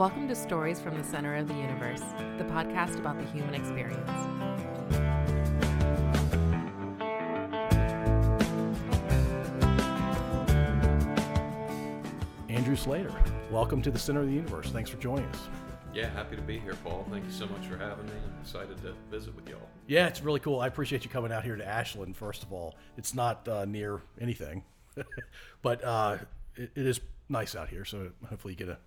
Welcome to Stories from the Center of the Universe, the podcast about the human experience. Andrew Slater, welcome to the Center of the Universe. Thanks for joining us. Yeah, happy to be here, Paul. Thank you so much for having me. I'm excited to visit with y'all. Yeah, it's really cool. I appreciate you coming out here to Ashland, first of all. It's not uh, near anything, but uh, it, it is nice out here, so hopefully you get a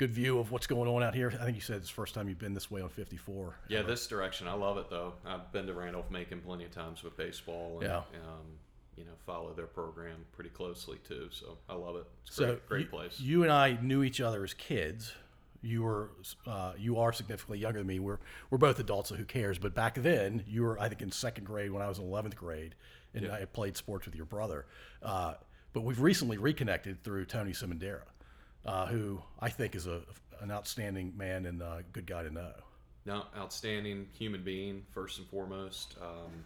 good view of what's going on out here. I think you said it's the first time you've been this way on 54. Yeah, this direction. I love it, though. I've been to Randolph Macon plenty of times with baseball. And, Yeah. Um, you know, follow their program pretty closely, too. So I love it. It's a So great, great you, place. You and I knew each other as kids. You were, uh, you are significantly younger than me. We're we're both adults, so who cares? But back then, you were, I think, in second grade when I was in eleventh grade, and I played sports with your brother. Uh, but we've recently reconnected through Tony Simondera, uh, who I think is a an outstanding man and a good guy to know. No, outstanding human being first and foremost. Um,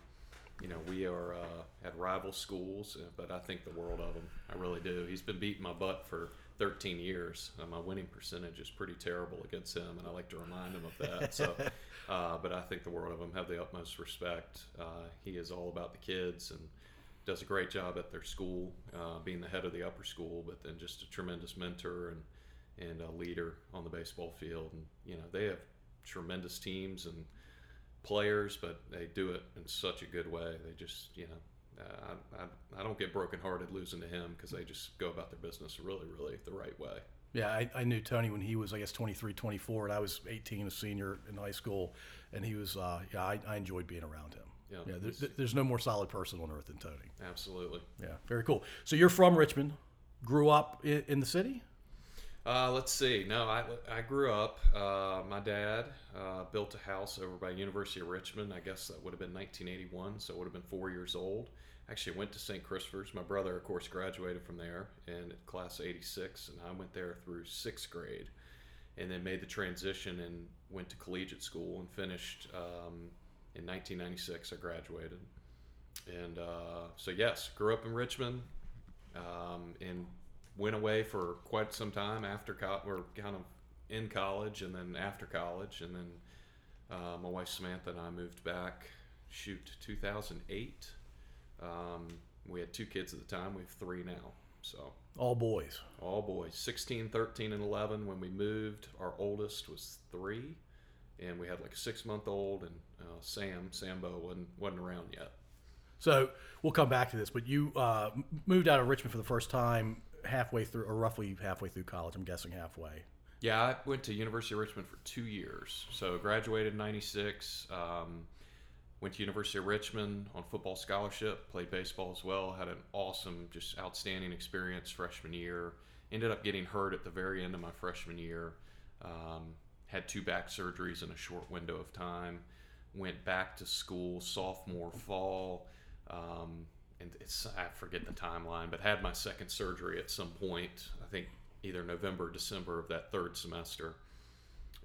you know, we are uh, at rival schools, uh, but I think the world of him. I really do. He's been beating my butt for 13 years. Uh, my winning percentage is pretty terrible against him, and I like to remind him of that. So, uh, but I think the world of him have the utmost respect. Uh, he is all about the kids and does a great job at their school, uh, being the head of the upper school, but then just a tremendous mentor and and a leader on the baseball field. And you know, they have tremendous teams and players, but they do it in such a good way. They just, you know, uh, I, I, I don't get brokenhearted losing to him because they just go about their business really, really the right way. Yeah, I, I knew Tony when he was, I guess, 23, 24, and I was 18, a senior in high school, and he was, uh, yeah, I, I enjoyed being around him. Yeah, Yeah, there, he's- there's no more solid person on earth than Tony. Absolutely. Yeah, very cool. So you're from Richmond, grew up in, in the city? Uh, let's see. No, I, I grew up. Uh, my dad uh, built a house over by University of Richmond. I guess that would have been 1981, so it would have been four years old. Actually, went to St. Christopher's. My brother, of course, graduated from there in class 86, and I went there through sixth grade, and then made the transition and went to collegiate school and finished um, in 1996. I graduated, and uh, so yes, grew up in Richmond, um, and went away for quite some time after co- or kind of in college and then after college. And then uh, my wife Samantha and I moved back shoot 2008 um, we had two kids at the time. We have three now so. All boys. all boys. 16 13 and 11 when we moved our oldest was three and we had like a six month old and uh, Sam Sambo wasn't, wasn't around yet So we'll come back to this, but you uh, moved out of Richmond for the first time halfway through, or roughly halfway through college. I'm guessing halfway. Yeah, I went to University of Richmond for two years. So graduated in '96. Um, went to University of Richmond on football scholarship. Played baseball as well. Had an awesome, just outstanding experience freshman year. Ended up getting hurt at the very end of my freshman year. Um, had two back surgeries in a short window of time. Went back to school sophomore fall. Um, and it's I forget the timeline, but had my second surgery at some point. I think either November or December of that third semester,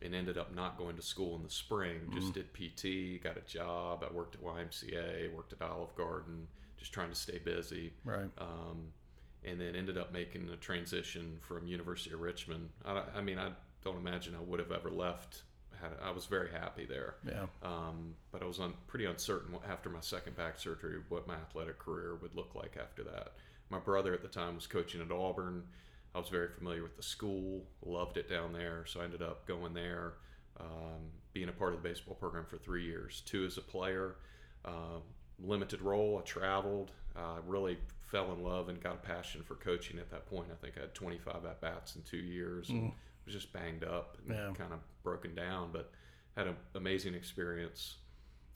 and ended up not going to school in the spring. Just did PT, got a job. I worked at YMCA, worked at Olive Garden, just trying to stay busy. Right. Um, and then ended up making a transition from University of Richmond. I, I mean, I don't imagine I would have ever left. Had, I was very happy there. Yeah. Um, but I was un- pretty uncertain after my second back surgery what my athletic career would look like after that. My brother at the time was coaching at Auburn. I was very familiar with the school, loved it down there, so I ended up going there, um, being a part of the baseball program for three years. Two as a player, uh, limited role. I traveled, uh, really fell in love and got a passion for coaching at that point. I think I had 25 at bats in two years. And was just banged up and Yeah. kind of broken down, but had an amazing experience.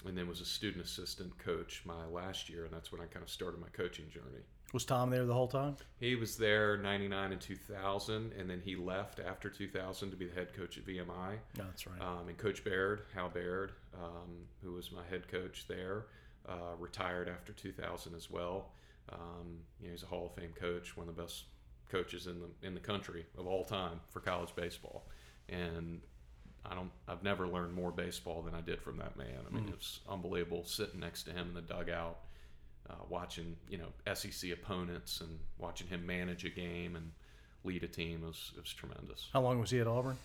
And then was a student assistant coach my last year, and that's when I kind of started my coaching journey. Was Tom there the whole time? He was there 99 and 2000, and then he left after 2000 to be the head coach at VMI. No, that's right. Um, and Coach Baird, Hal Baird, um, who was my head coach there, uh, retired after 2000 as well. Um, you know, he's a Hall of Fame coach, one of the best coaches in the in the country of all time for college baseball. And I don't, I've never learned more baseball than I did from that man. I mean, it was unbelievable sitting next to him in the dugout, uh, watching you know SEC opponents and watching him manage a game and lead a team. It was, it was tremendous. How long was he at Auburn?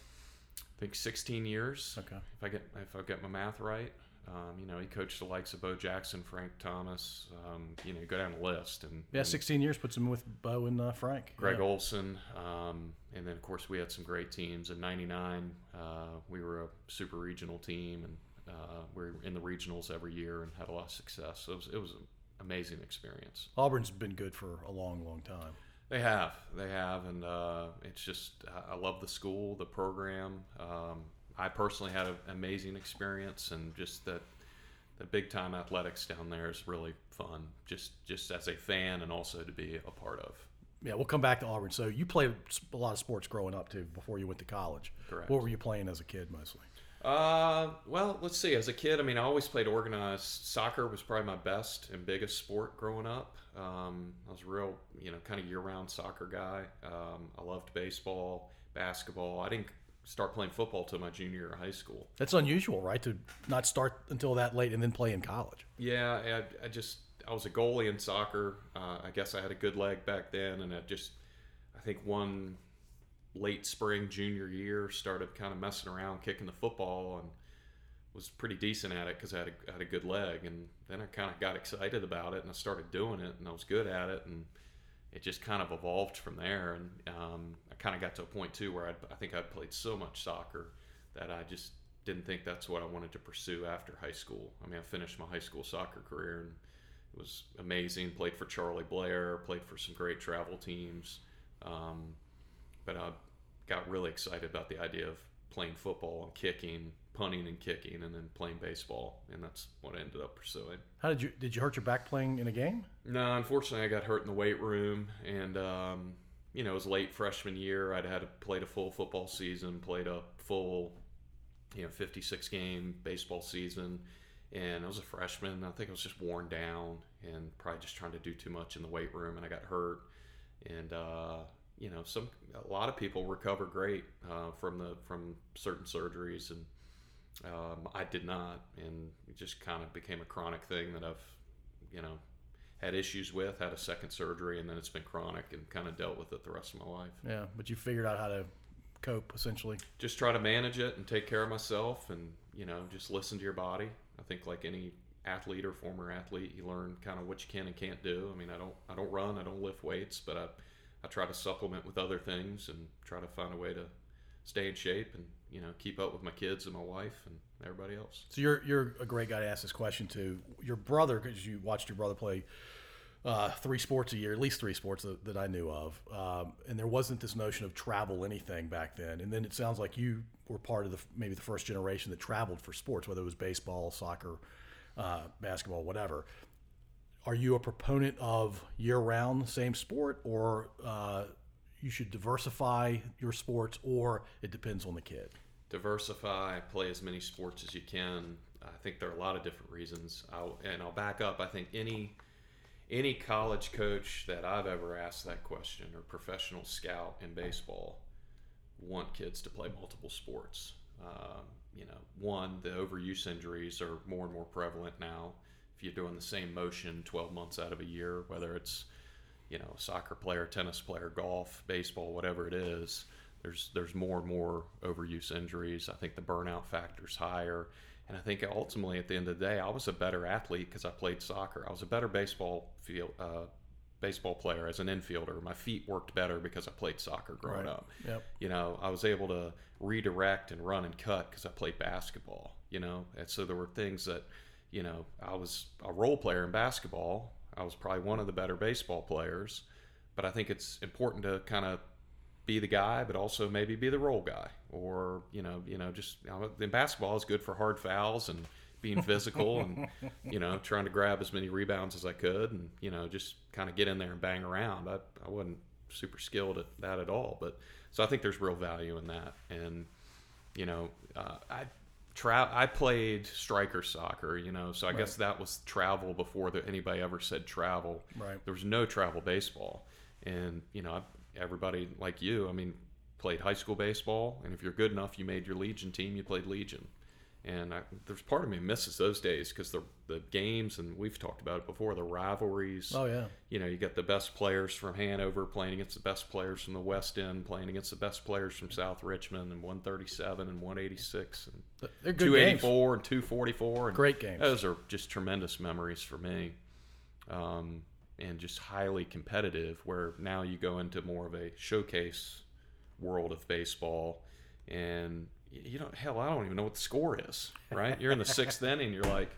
I think 16 years. Okay. If I get if I get my math right. Um, you know, he coached the likes of Bo Jackson, Frank Thomas. Um, you know, you go down the list and Yeah, and 16 years puts him with Bo and uh, Frank. Gregg yeah. Olson, um, and then of course we had some great teams. In '99, uh, we were a super regional team, and uh, we were in the regionals every year and had a lot of success. So it was, it was an amazing experience. Auburn's been good for a long, long time. They have, they have, and uh, it's just I- I love the school, the program. Um, I personally had an amazing experience, and just that the big time athletics down there is really fun. Just just as a fan, and also to be a part of. Yeah, we'll come back to Auburn. So you played a lot of sports growing up too before you went to college. Correct. What were you playing as a kid mostly? Uh, well, let's see. As a kid, I mean, I always played organized. Soccer was probably my best and biggest sport growing up. Um, I was a real, you know, kind of year-round soccer guy. Um, I loved baseball, basketball. I didn't start playing football till my junior year of high school. That's unusual, right? To not start until that late and then play in college. Yeah, I, I just I was a goalie in soccer. Uh, I guess I had a good leg back then, and I just I think one late spring junior year started kind of messing around kicking the football and was pretty decent at it because I had a, had a good leg, and then I kind of got excited about it and I started doing it, and I was good at it, and it just kind of evolved from there, and um, I kind of got to a point too where I'd, I think I'd played so much soccer that I just didn't think that's what I wanted to pursue after high school. I mean, I finished my high school soccer career and it was amazing. Played for Charlie Blair, played for some great travel teams, um, but I got really excited about the idea of playing football and kicking, punting and kicking, and then playing baseball, and that's what I ended up pursuing. How did you did you hurt your back playing in a game? No, unfortunately, I got hurt in the weight room, and um, you know, it was late freshman year. I'd had played a full football season, played a full, you know, 56 game baseball season, and I was a freshman. I think I was just worn down and probably just trying to do too much in the weight room, and I got hurt. And uh, you know, some a lot of people recover great uh, from the from certain surgeries, and um, I did not, and it just kind of became a chronic thing that I've, you know, had issues with, had a second surgery, and then it's been chronic and kind of dealt with it the rest of my life. Yeah, but you figured out how to cope essentially. Just try to manage it and take care of myself, and you know, just listen to your body. I think like any athlete or former athlete, you learn kind of what you can and can't do. I mean, I don't, I don't run, I don't lift weights, but I, I try to supplement with other things and try to find a way to stay in shape and you know keep up with my kids and my wife and everybody else. So you're you're a great guy to ask this question to. Your brother, because you watched your brother play uh, three sports a year, at least three sports that, that I knew of, um, and there wasn't this notion of travel anything back then. And then it sounds like you were part of the maybe the first generation that traveled for sports, whether it was baseball, soccer, uh, basketball, whatever. Are you a proponent of year-round same sport, or uh, you should diversify your sports, or it depends on the kid? diversify, play as many sports as you can. I think there are a lot of different reasons. I'll, and I'll back up. I think any any college coach that I've ever asked that question or professional scout in baseball want kids to play multiple sports. Um, you know, one, the overuse injuries are more and more prevalent now. If you're doing the same motion 12 months out of a year, whether it's you know, soccer player, tennis player, golf, baseball, whatever it is, there's there's more and more overuse injuries. I think the burnout factor's higher, and I think ultimately at the end of the day, I was a better athlete because I played soccer. I was a better baseball field uh, baseball player as an infielder. My feet worked better because I played soccer growing Right. up. Yep. You know, I was able to redirect and run and cut because I played basketball. You know, and so there were things that, you know, I was a role player in basketball. I was probably one of the better baseball players, but I think it's important to kind of be the guy, but also maybe be the role guy, or you know, you know, just you know, in basketball is good for hard fouls and being physical and you know trying to grab as many rebounds as I could and you know just kind of get in there and bang around. I I wasn't super skilled at that at all, but so I think there's real value in that. And you know, uh, I tra- I played striker soccer, you know, so I guess that was travel before that anybody ever said travel. Right. There was no travel baseball, and you know, everybody like you, I mean, played high school baseball, and if you're good enough, you made your Legion team. You played Legion, And I, there's part of me misses those days because the the games and we've talked about it before the rivalries. Oh yeah. You know, you got the best players from Hanover playing against the best players from the West End, playing against the best players from South Richmond, and 137 and 186 and They're good games. 284 and 244. And Great games. Those are just tremendous memories for me. Um, and just highly competitive, where now you go into more of a showcase world of baseball. And you don't, hell, I don't even know what the score is, right? You're in the sixth inning, you're like,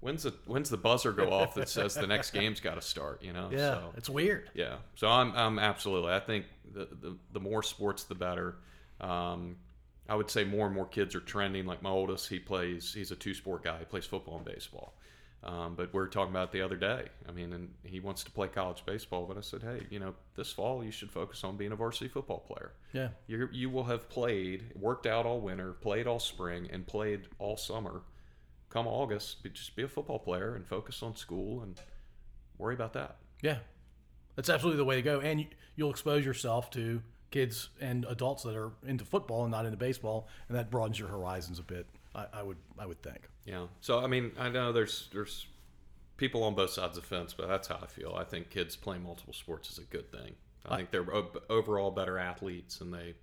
when's the, when's the buzzer go off that says the next game's got to start, you know? Yeah, So, it's weird. yeah. So I'm, I'm absolutely. I think the, the, the more sports, the better. Um, I would say more and more kids are trending. Like my oldest, he plays. He's a two sport guy. He plays football and baseball. Um, but we were talking about it the other day. I mean, and he wants to play college baseball. But I said, hey, you know, this fall you should focus on being a varsity football player. Yeah. You you will have played, worked out all winter, played all spring, and played all summer. Come August, be, just be a football player and focus on school and worry about that. Yeah, that's absolutely the way to go. And you, you'll expose yourself to kids and adults that are into football and not into baseball, and that broadens your horizons a bit. I, I would, I would think. Yeah. So I mean, I know there's there's people on both sides of the fence, but that's how I feel. I think kids playing multiple sports is a good thing. I think they're o- overall better athletes, and they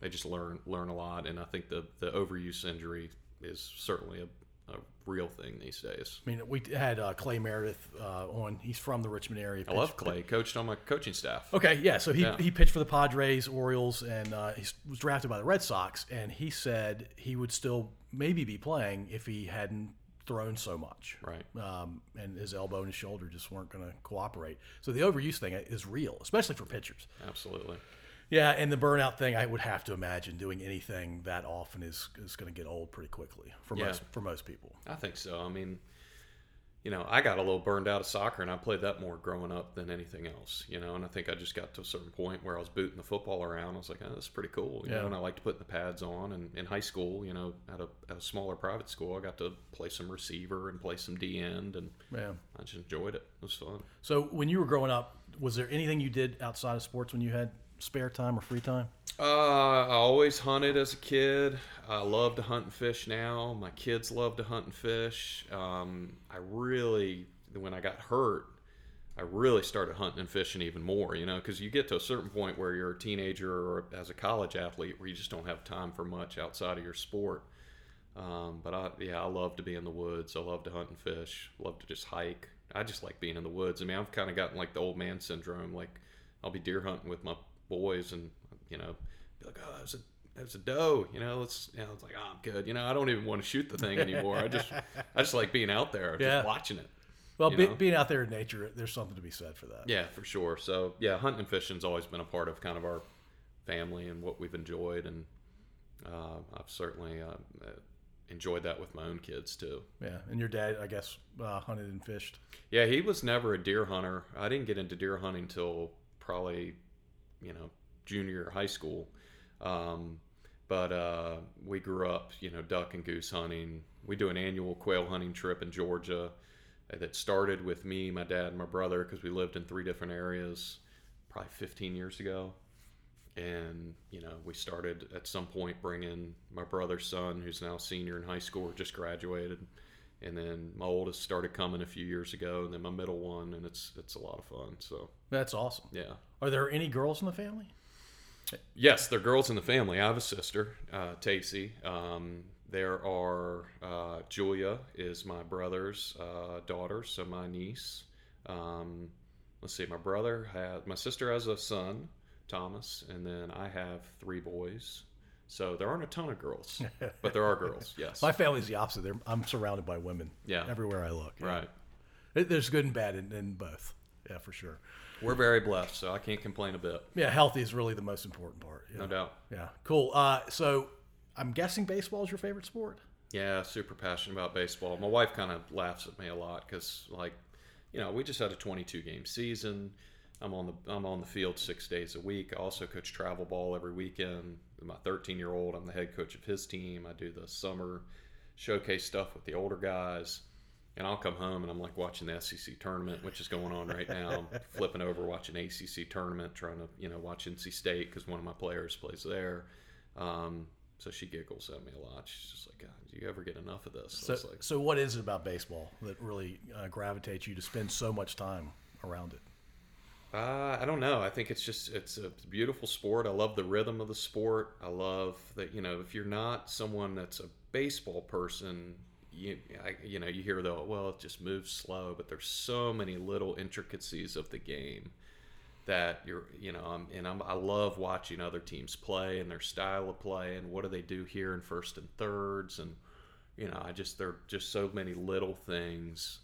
they just learn learn a lot. And I think the the overuse injury is certainly a, a real thing these days. I mean, we had uh, Cla Meredith uh, on. He's from the Richmond area. I love Clay. Coached on my coaching staff. Okay, yeah. So he, Yeah. he pitched for the Padres, Orioles, and uh, he was drafted by the Red Sox. And he said he would still maybe be playing if he hadn't thrown so much. Right. Um, and his elbow and his shoulder just weren't going to cooperate. So the overuse thing is real, especially for pitchers. Absolutely. Yeah, and the burnout thing, I would have to imagine doing anything that often is is going to get old pretty quickly for Yeah. most for most people. I think so. I mean, you know, I got a little burned out of soccer, and I played that more growing up than anything else. You know, and I think I just got to a certain point where I was booting the football around. I was like, oh, this is pretty cool. You Yeah. know, and I liked putting the pads on. And in high school, you know, at a, at a smaller private school, I got to play some receiver and play some D end, and Yeah. I just enjoyed it. It was fun. So when you were growing up, was there anything you did outside of sports when you had spare time or free time? Uh, I always hunted as a kid. I love to hunt and fish now. My kids love to hunt and fish. Um, I really, when I got hurt, I really started hunting and fishing even more, you know, because you get to a certain point where you're a teenager or as a college athlete where you just don't have time for much outside of your sport. Um, but I, yeah, I love to be in the woods. I love to hunt and fish. Love to just hike. I just like being in the woods. I mean, I've kind of gotten like the old man syndrome. Like, I'll be deer hunting with my boys, and you know, be like, oh, there's a there's a doe. You know, let's. You know, it's like, oh, I'm good. You know, I don't even want to shoot the thing anymore. I just, I just like being out there, Yeah. just watching it. Well, be, being out there in nature, there's something to be said for that. Yeah, for sure. So yeah, hunting and fishing's always been a part of kind of our family and what we've enjoyed, and uh, I've certainly uh, uh, enjoyed that with my own kids too. Yeah, and your dad, I guess, uh, hunted and fished. Yeah, he was never a deer hunter. I didn't get into deer hunting till probably, you know, junior high school. Um, but uh, we grew up, you know, duck and goose hunting. We do an annual quail hunting trip in Georgia that started with me, my dad, and my brother because we lived in three different areas probably 15 years ago. And, you know, we started at some point bringing my brother's son, who's now senior in high school, or just graduated and then my oldest started coming a few years ago, and then my middle one, and it's it's a lot of fun. So That's awesome. yeah, Are there any girls in the family? yes, there are girls in the family. I have a sister, uh, Tacy. Um, there are uh, Julia is my brother's uh, daughter, so my niece. Um, let's see, my brother had my sister has a son, Thomas, and then I have three boys. So there aren't a ton of girls, but there are girls. Yes, My family's the opposite. They're, I'm surrounded by women. Yeah. everywhere I look. Right. It- There's good and bad in, in both. Yeah, for sure. We're very blessed, so I can't complain a bit. Yeah, healthy is really the most important part. Yeah. No doubt. Yeah, cool. Uh, so I'm guessing baseball is your favorite sport. Yeah, super passionate about baseball. My wife kind of laughs at me a lot because, like, you know, we just had a 22 game season. I'm on the I'm on the field six days a week. I also coach travel ball every weekend. My 13 year old, I'm the head coach of his team. I do the summer showcase stuff with the older guys. And I'll come home and I'm like watching the SEC tournament, which is going on right now. I'm flipping over watching ACC tournament, trying to you know watch NC State because one of my players plays there. Um, so she giggles at me a lot. She's just like, God, do you ever get enough of this? So, So, like, so what is it about baseball that really uh, gravitates you to spend so much time around it? Uh, I don't know. I think it's just it's a beautiful sport. I love the rhythm of the sport. I love that you know if you're not someone that's a baseball person, you I, you know you hear the well it just moves slow, but there's so many little intricacies of the game that you're you know I'm, and I'm, I love watching other teams play and their style of play and what do they do here in first and thirds and you know I just there are just so many little things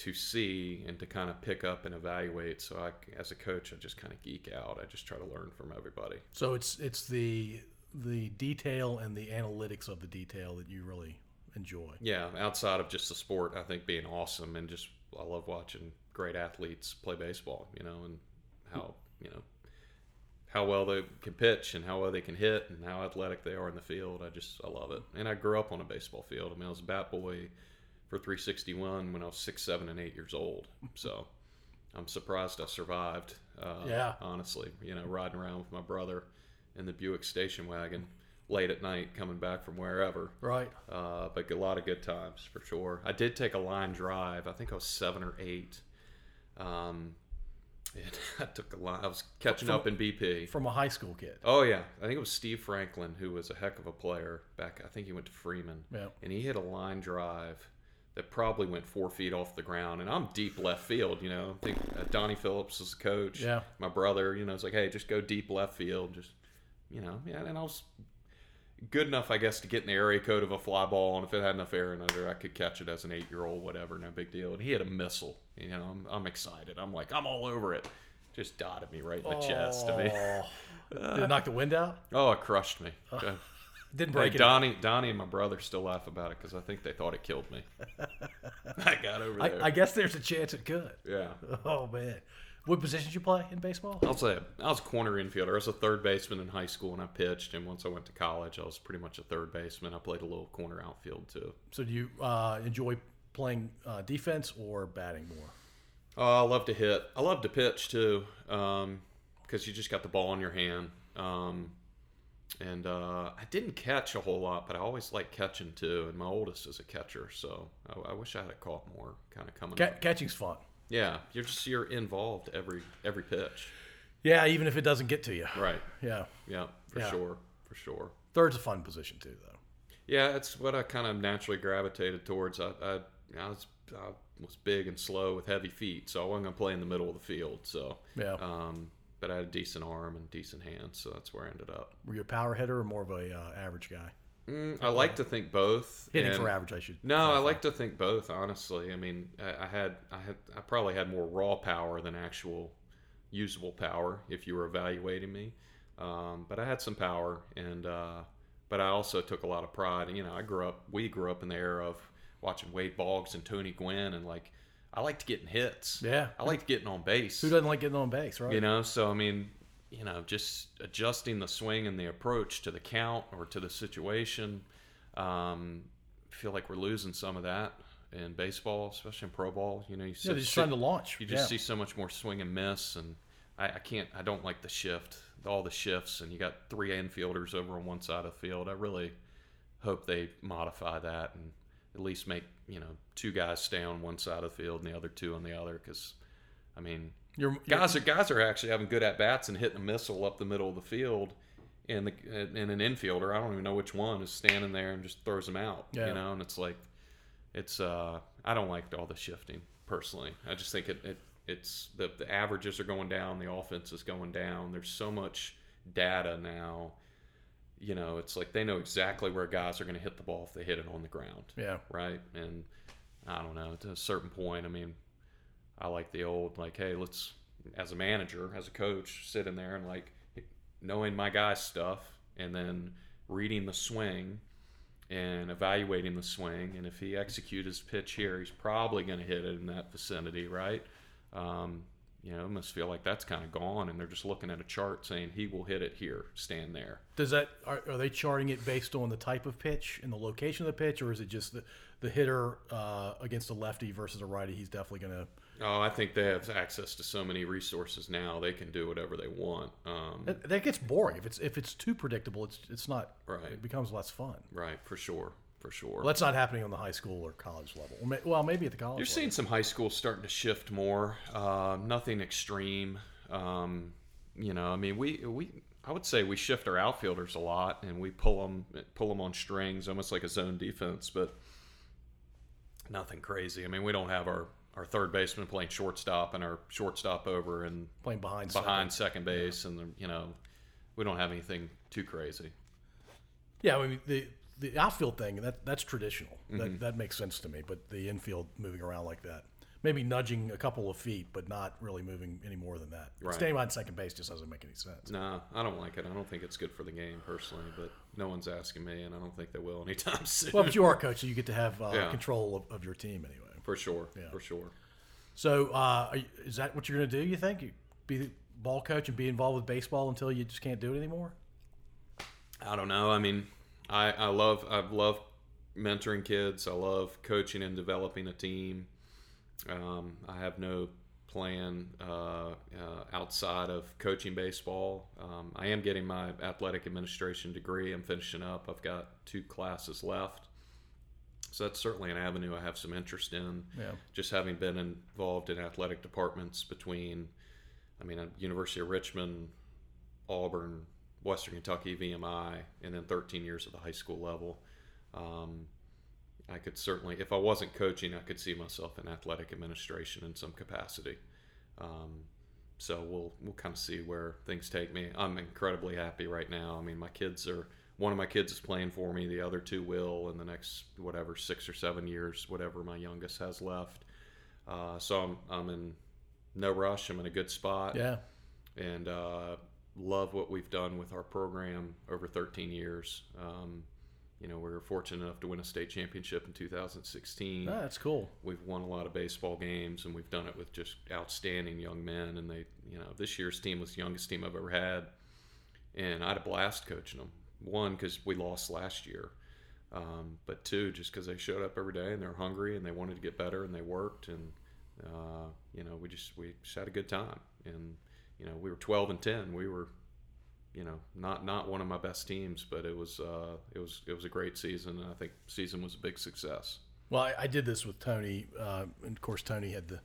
to see and to kind of pick up and evaluate. So I, as a coach, I just kind of geek out. I just try to learn from everybody. So it's it's the the detail and the analytics of the detail that you really enjoy. Yeah, outside of just the sport, I think being awesome and just I love watching great athletes play baseball. You know, and how you know how well they can pitch and how well they can hit and how athletic they are in the field. I just I love it. And I grew up on a baseball field. I mean, I was a bat boy for 361 when I was six, seven, and eight years old. So I'm surprised I survived. Uh, Yeah. Honestly, you know, riding around with my brother in the Buick station wagon late at night coming back from wherever. Right. Uh, but a lot of good times for sure. I did take a line drive. I think I was seven or eight. Um, and I took a line. I was catching From- up in BP. From a high school kid. Oh yeah, I think it was Steve Franklin who was a heck of a player back. I think he went to Freeman. Yeah. And he hit a line drive that probably went four feet off the ground, and I'm deep left field. You know, I think uh, Donnie Phillips was the coach. Yeah. My brother, you know, was like, hey, just go deep left field, just you know, yeah. And I was good enough, I guess, to get in the area code of a fly ball, and if it had enough air in under, I could catch it as an eight-year-old, whatever, no big deal. And he had a missile. You know, I'm, I'm excited. I'm like, I'm all over it. Just dotted me right in the chest. I mean, Oh. Did it knock the wind out? oh, it crushed me. Didn't Hey, break it. Donnie, Donnie, and my brother still laugh about it because I think they thought it killed me. I got over I, there. I guess there's a chance it could. yeah, Oh man. What positions you play in baseball? I'll say I was a corner infielder. I was a third baseman in high school and I pitched, and once I went to college, I was pretty much a third baseman. I played a little corner outfield too. So do you uh, enjoy playing uh, defense or batting more? Oh, I love to hit. I love to pitch too, because you just got the ball in your hand. Um, and uh, I didn't catch a whole lot, but I always like catching too. And my oldest is a catcher, so I, I wish I had caught more, kind of coming. Ca- up. catching's fun. Yeah, you're just you're involved every every pitch. Yeah, even if it doesn't get to you. Right. Yeah. Yeah, for Yeah. sure, for sure. Third's a fun position too, though. Yeah, it's what I kind of naturally gravitated towards. I, I, I was I was big and slow with heavy feet, so I wasn't gonna play in the middle of the field. So Yeah. um, but I had a decent arm and decent hands, so that's where I ended up. Were you a power hitter or more of a uh, average guy? Mm, I like to think both. Hitting and- for average, I should. No, I like to think both. Honestly, I mean, I, I had, I had, I probably had more raw power than actual usable power if you were evaluating me. Um, but I had some power, and uh, but I also took a lot of pride. And you know, I grew up, we grew up in the era of watching Wade Boggs and Tony Gwynn, and like, I liked getting hits. Yeah. I liked getting on base. Who doesn't like getting on base, right? You know, so I mean, you know, just adjusting the swing and the approach to the count or to the situation. Um, I feel like we're losing some of that in baseball, especially in pro ball. You know, you yeah, just trying to launch. you just yeah. see so much more swing and miss, and I, I can't. I don't like the shift, all the shifts, and you got three infielders over on one side of the field. I really hope they modify that and at least make you know two guys stay on one side of the field and the other two on the other. Because, I mean, you're- guys are guys are actually having good at bats and hitting a missile up the middle of the field, and the and an infielder I don't even know which one is standing there and just throws them out. Yeah. You know, and it's like it's uh I don't like all the shifting personally. I just think it, it it's the the averages are going down, the offense is going down. There's so much data now. You know, it's like they know exactly where guys are going to hit the ball if they hit it on the ground yeah. right? And I don't know, to a certain point, I mean, I like the old, like, hey, let's, as a manager, as a coach, sit in there and like knowing my guy's stuff and then reading the swing and evaluating the swing. And if he executes his pitch here, he's probably going to hit it in that vicinity, right? Um, you know, must feel like that's kind of gone, and they're just looking at a chart saying he will hit it here, stand there. Does that are, are they charting it based on the type of pitch and the location of the pitch, or is it just the the hitter uh, against a lefty versus a righty? He's definitely going to. Oh, I think they have access to so many resources now. They can do whatever they want. Um, Um, That, that gets boring if it's if it's too predictable. It's it's not. Right. It becomes less fun. right, for sure, for sure. Well, that's not happening on the high school or college level. Well, maybe at the college. You're level. seeing some high schools starting to shift more. Uh, nothing extreme. Um, you know, I mean, we we I would say we shift our outfielders a lot, and we pull them pull them on strings, almost like a zone defense, but nothing crazy. I mean, we don't have our our third baseman playing shortstop and our shortstop over and playing behind. behind second. second base, and you know, we don't have anything too crazy. Yeah, I mean the the outfield thing that that's traditional. Mm-hmm. That that makes sense to me. But the infield moving around like that, maybe nudging a couple of feet, but not really moving any more than that. Right. Staying behind second base just doesn't make any sense. No, I don't like it. I don't think it's good for the game personally, but no one's asking me, and I don't think they will anytime soon. Well, but you are a coach, so you get to have uh, Yeah. control of, of your team anyway. for sure, Yeah. for sure. So, uh, are you, is that what you're going to do? You think you be the ball coach and be involved with baseball until you just can't do it anymore? I don't know. I mean, I I love I love mentoring kids. I love coaching and developing a team. Um, I have no plan uh, uh, outside of coaching baseball. Um, I am getting my athletic administration degree. I'm finishing up. I've got two classes left. So that's certainly an avenue I have some interest in. Yeah. Just having been involved in athletic departments between, I mean, uh, University of Richmond, Auburn, Western Kentucky, VMI, and then 13 years at the high school level. Um, I could certainly, if I wasn't coaching, I could see myself in athletic administration in some capacity. Um, so we'll we'll kind of see where things take me. I'm incredibly happy right now. I mean, my kids are one of my kids is playing for me. The other two will in the next whatever six or seven years, whatever my youngest has left. Uh, so I'm I'm in no rush. I'm in a good spot Yeah. and uh, love what we've done with our program over 13 years. Um, you know, we were fortunate enough to win a state championship in 2016. Ah, that's cool. We've won a lot of baseball games, and we've done it with just outstanding young men. And they, you know, this year's team was the youngest team I've ever had, and I had a blast coaching them. One, because we lost last year, um, but two, just because they showed up every day and they're hungry and they wanted to get better and they worked, and uh, you know, we just we just had a good time. And you know, we were 12 and 10. We were you know, not not one of my best teams, but it was uh, it was it was a great season, and I think season was a big success. Well, I, I did this with Tony, uh, and of course Tony had the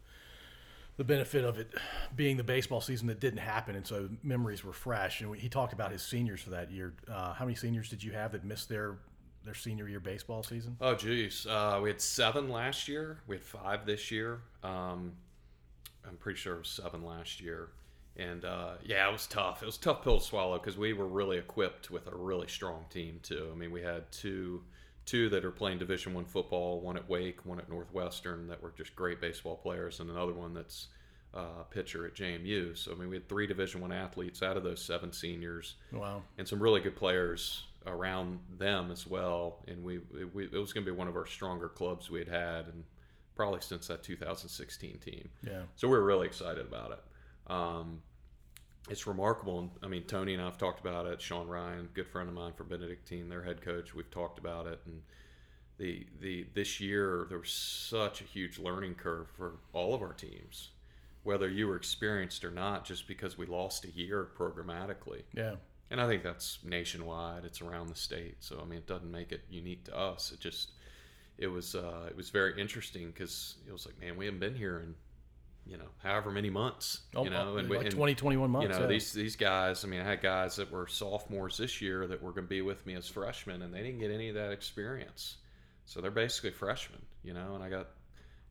the benefit of it being the baseball season that didn't happen, and so memories were fresh. And he talked about his seniors for that year. Uh, how many seniors did you have that missed their their senior year baseball season? Oh, geez, uh, we had seven last year. We had five this year. Um, I'm pretty sure it was seven last year. And uh, yeah, it was tough. It was a tough pill to swallow because we were really equipped with a really strong team too. I mean, we had two two that are playing Division One football, one at Wake, one at Northwestern, that were just great baseball players, and another one that's uh, pitcher at JMU. So I mean, we had three Division One athletes out of those seven seniors Wow. and some really good players around them as well. And we, we it was going to be one of our stronger clubs we had had, and probably since that 2016 team. Yeah. So we were really excited about it. Um, it's remarkable. And I mean, Tony and I have talked about it. Sean Ryan, good friend of mine from Benedictine, their head coach, we've talked about it. And the the this year there was such a huge learning curve for all of our teams, whether you were experienced or not, just because we lost a year programmatically. Yeah. And I think that's nationwide. It's around the state. So I mean, it doesn't make it unique to us. It just it was uh, it was very interesting because it was like, man, we haven't been here in you know however many months. You oh, know, and Oh, like and, 20, 21 months. you know yeah. these these guys. I mean, I had guys that were sophomores this year that were going to be with me as freshmen, and they didn't get any of that experience. So they're basically freshmen. You know, and I got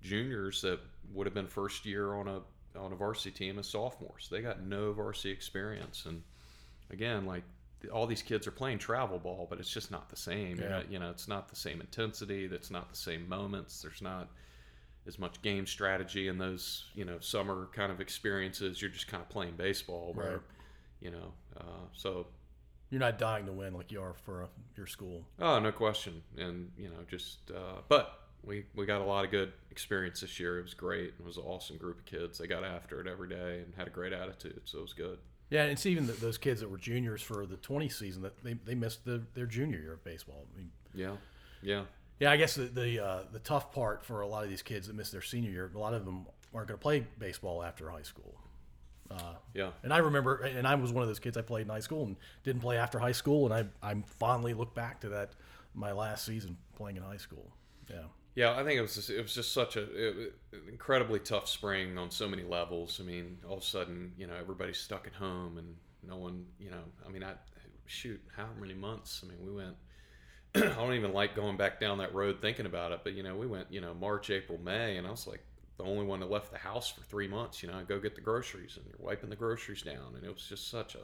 juniors that would have been first year on a on a varsity team as sophomores. They got no varsity experience, and again, like all these kids are playing travel ball, but it's just not the same. Yeah. Uh, you know, it's not the same intensity. That's not the same moments. There's not as much game strategy and those, you know, summer kind of experiences. You're just kind of playing baseball, where, Right. you know, uh, so You're not dying to win like you are for uh, your school. oh, no question, and you know, just uh, but we we got a lot of good experience this year. It was great. It was an awesome group of kids. They got after it every day and had a great attitude, so it was good. Yeah, and it's even the, those kids that were juniors for the 20 season that they, they missed the, their junior year of baseball. I mean, Yeah, yeah. Yeah, I guess the the, uh, the tough part for a lot of these kids that missed their senior year, a lot of them aren't going to play baseball after high school. Uh, Yeah. and I remember, and I was one of those kids. I played in high school and didn't play after high school, and I I fondly look back to that my last season playing in high school. Yeah. Yeah, I think it was just, it was just such a it, an incredibly tough spring on so many levels. I mean, all of a sudden, you know, everybody's stuck at home and no one, you know, I mean, I shoot, how many months? I mean, we went. I don't even like going back down that road thinking about it, but you know, we went, you know, March, April, May, and I was like the only one that left the house for three months. You know, I go get the groceries, and you're wiping the groceries down, and it was just such a,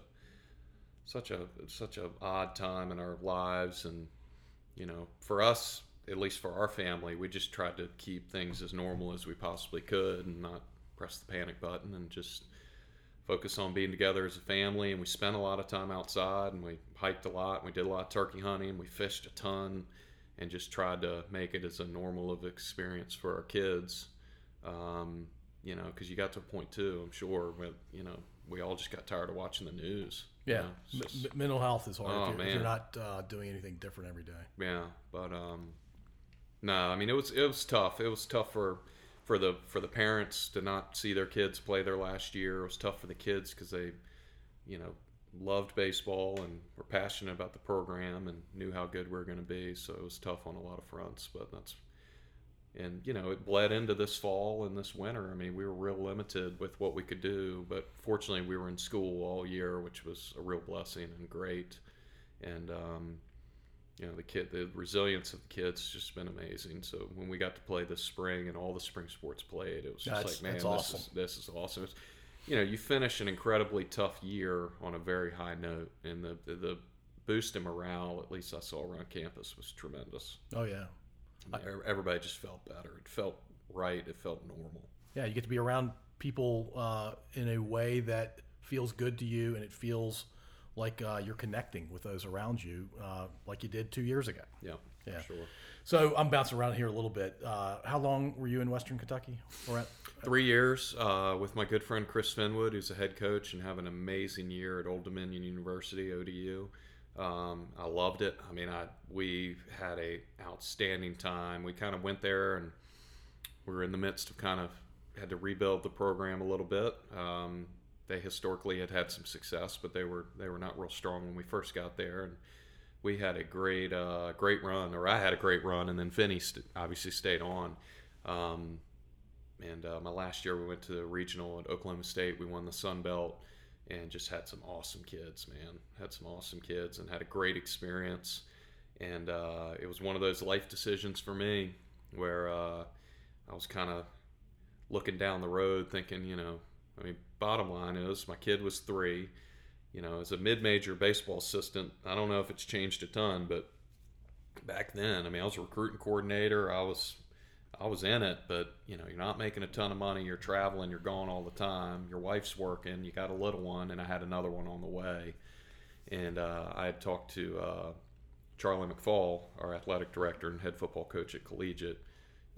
such a, such a odd time in our lives, and you know, for us, at least for our family, we just tried to keep things as normal as we possibly could and not press the panic button and just focus on being together as a family. And we spent a lot of time outside and we hiked a lot. And we did a lot of turkey hunting. And we fished a ton and just tried to make it as a normal of experience for our kids. Um, you know, because you got to a point too, I'm sure, but you know, we all just got tired of watching the news. you Yeah. know, just- m- mental health is hard Oh, if, you're, if you're not uh, doing anything different every day. Yeah, but um, no, I mean it was it was tough. It was tough for for the for the parents to not see their kids play their last year. It was tough for the kids because they, you know, loved baseball and were passionate about the program and knew how good we were going to be. So it was tough on a lot of fronts. But that's and you know it bled into this fall and this winter. I mean we were real limited with what we could do, but fortunately we were in school all year, which was a real blessing and great. And um, you know the kid the resilience of the kids has just been amazing. So when we got to play this spring and all the spring sports played it was just That's- like man this awesome. is this is awesome. It's, you know you finish an incredibly tough year on a very high note and the the, the boost in morale at least i saw around campus was tremendous. Oh yeah. I mean, everybody just felt better. It felt right. It felt normal. Yeah, you get to be around people uh, in a way that feels good to you, and it feels like uh, you're connecting with those around you, uh, like you did two years ago. yeah Yeah. sure So I'm bouncing around here a little bit. Uh, how long were you in Western Kentucky? Or at? three years uh, with my good friend Chris Finwood, who's a head coach and have an amazing year at Old Dominion University (ODU). Um, I loved it. I mean, I we had a outstanding time. We kind of went there and we were in the midst of kind of had to rebuild the program a little bit. Um, they historically had had some success, but they were they were not real strong when we first got there, and we had a great uh, great run, or I had a great run, and then Finney st- obviously stayed on. Um, and uh, my last year, we went to the regional at Oklahoma State. We won the Sun Belt, and just had some awesome kids, man. Had some awesome kids, and had a great experience. And uh, it was one of those life decisions for me, where uh, I was kind of looking down the road, thinking, you know, I mean, bottom line is my kid was three. You know, as a mid-major baseball assistant, I don't know if it's changed a ton, but back then, I mean, I was a recruiting coordinator. I was, I was in it, but you know, you're not making a ton of money. You're traveling. You're gone all the time. Your wife's working. You got a little one, and I had another one on the way. And uh, I had talked to uh, Charlie McFall, our athletic director and head football coach at Collegiate.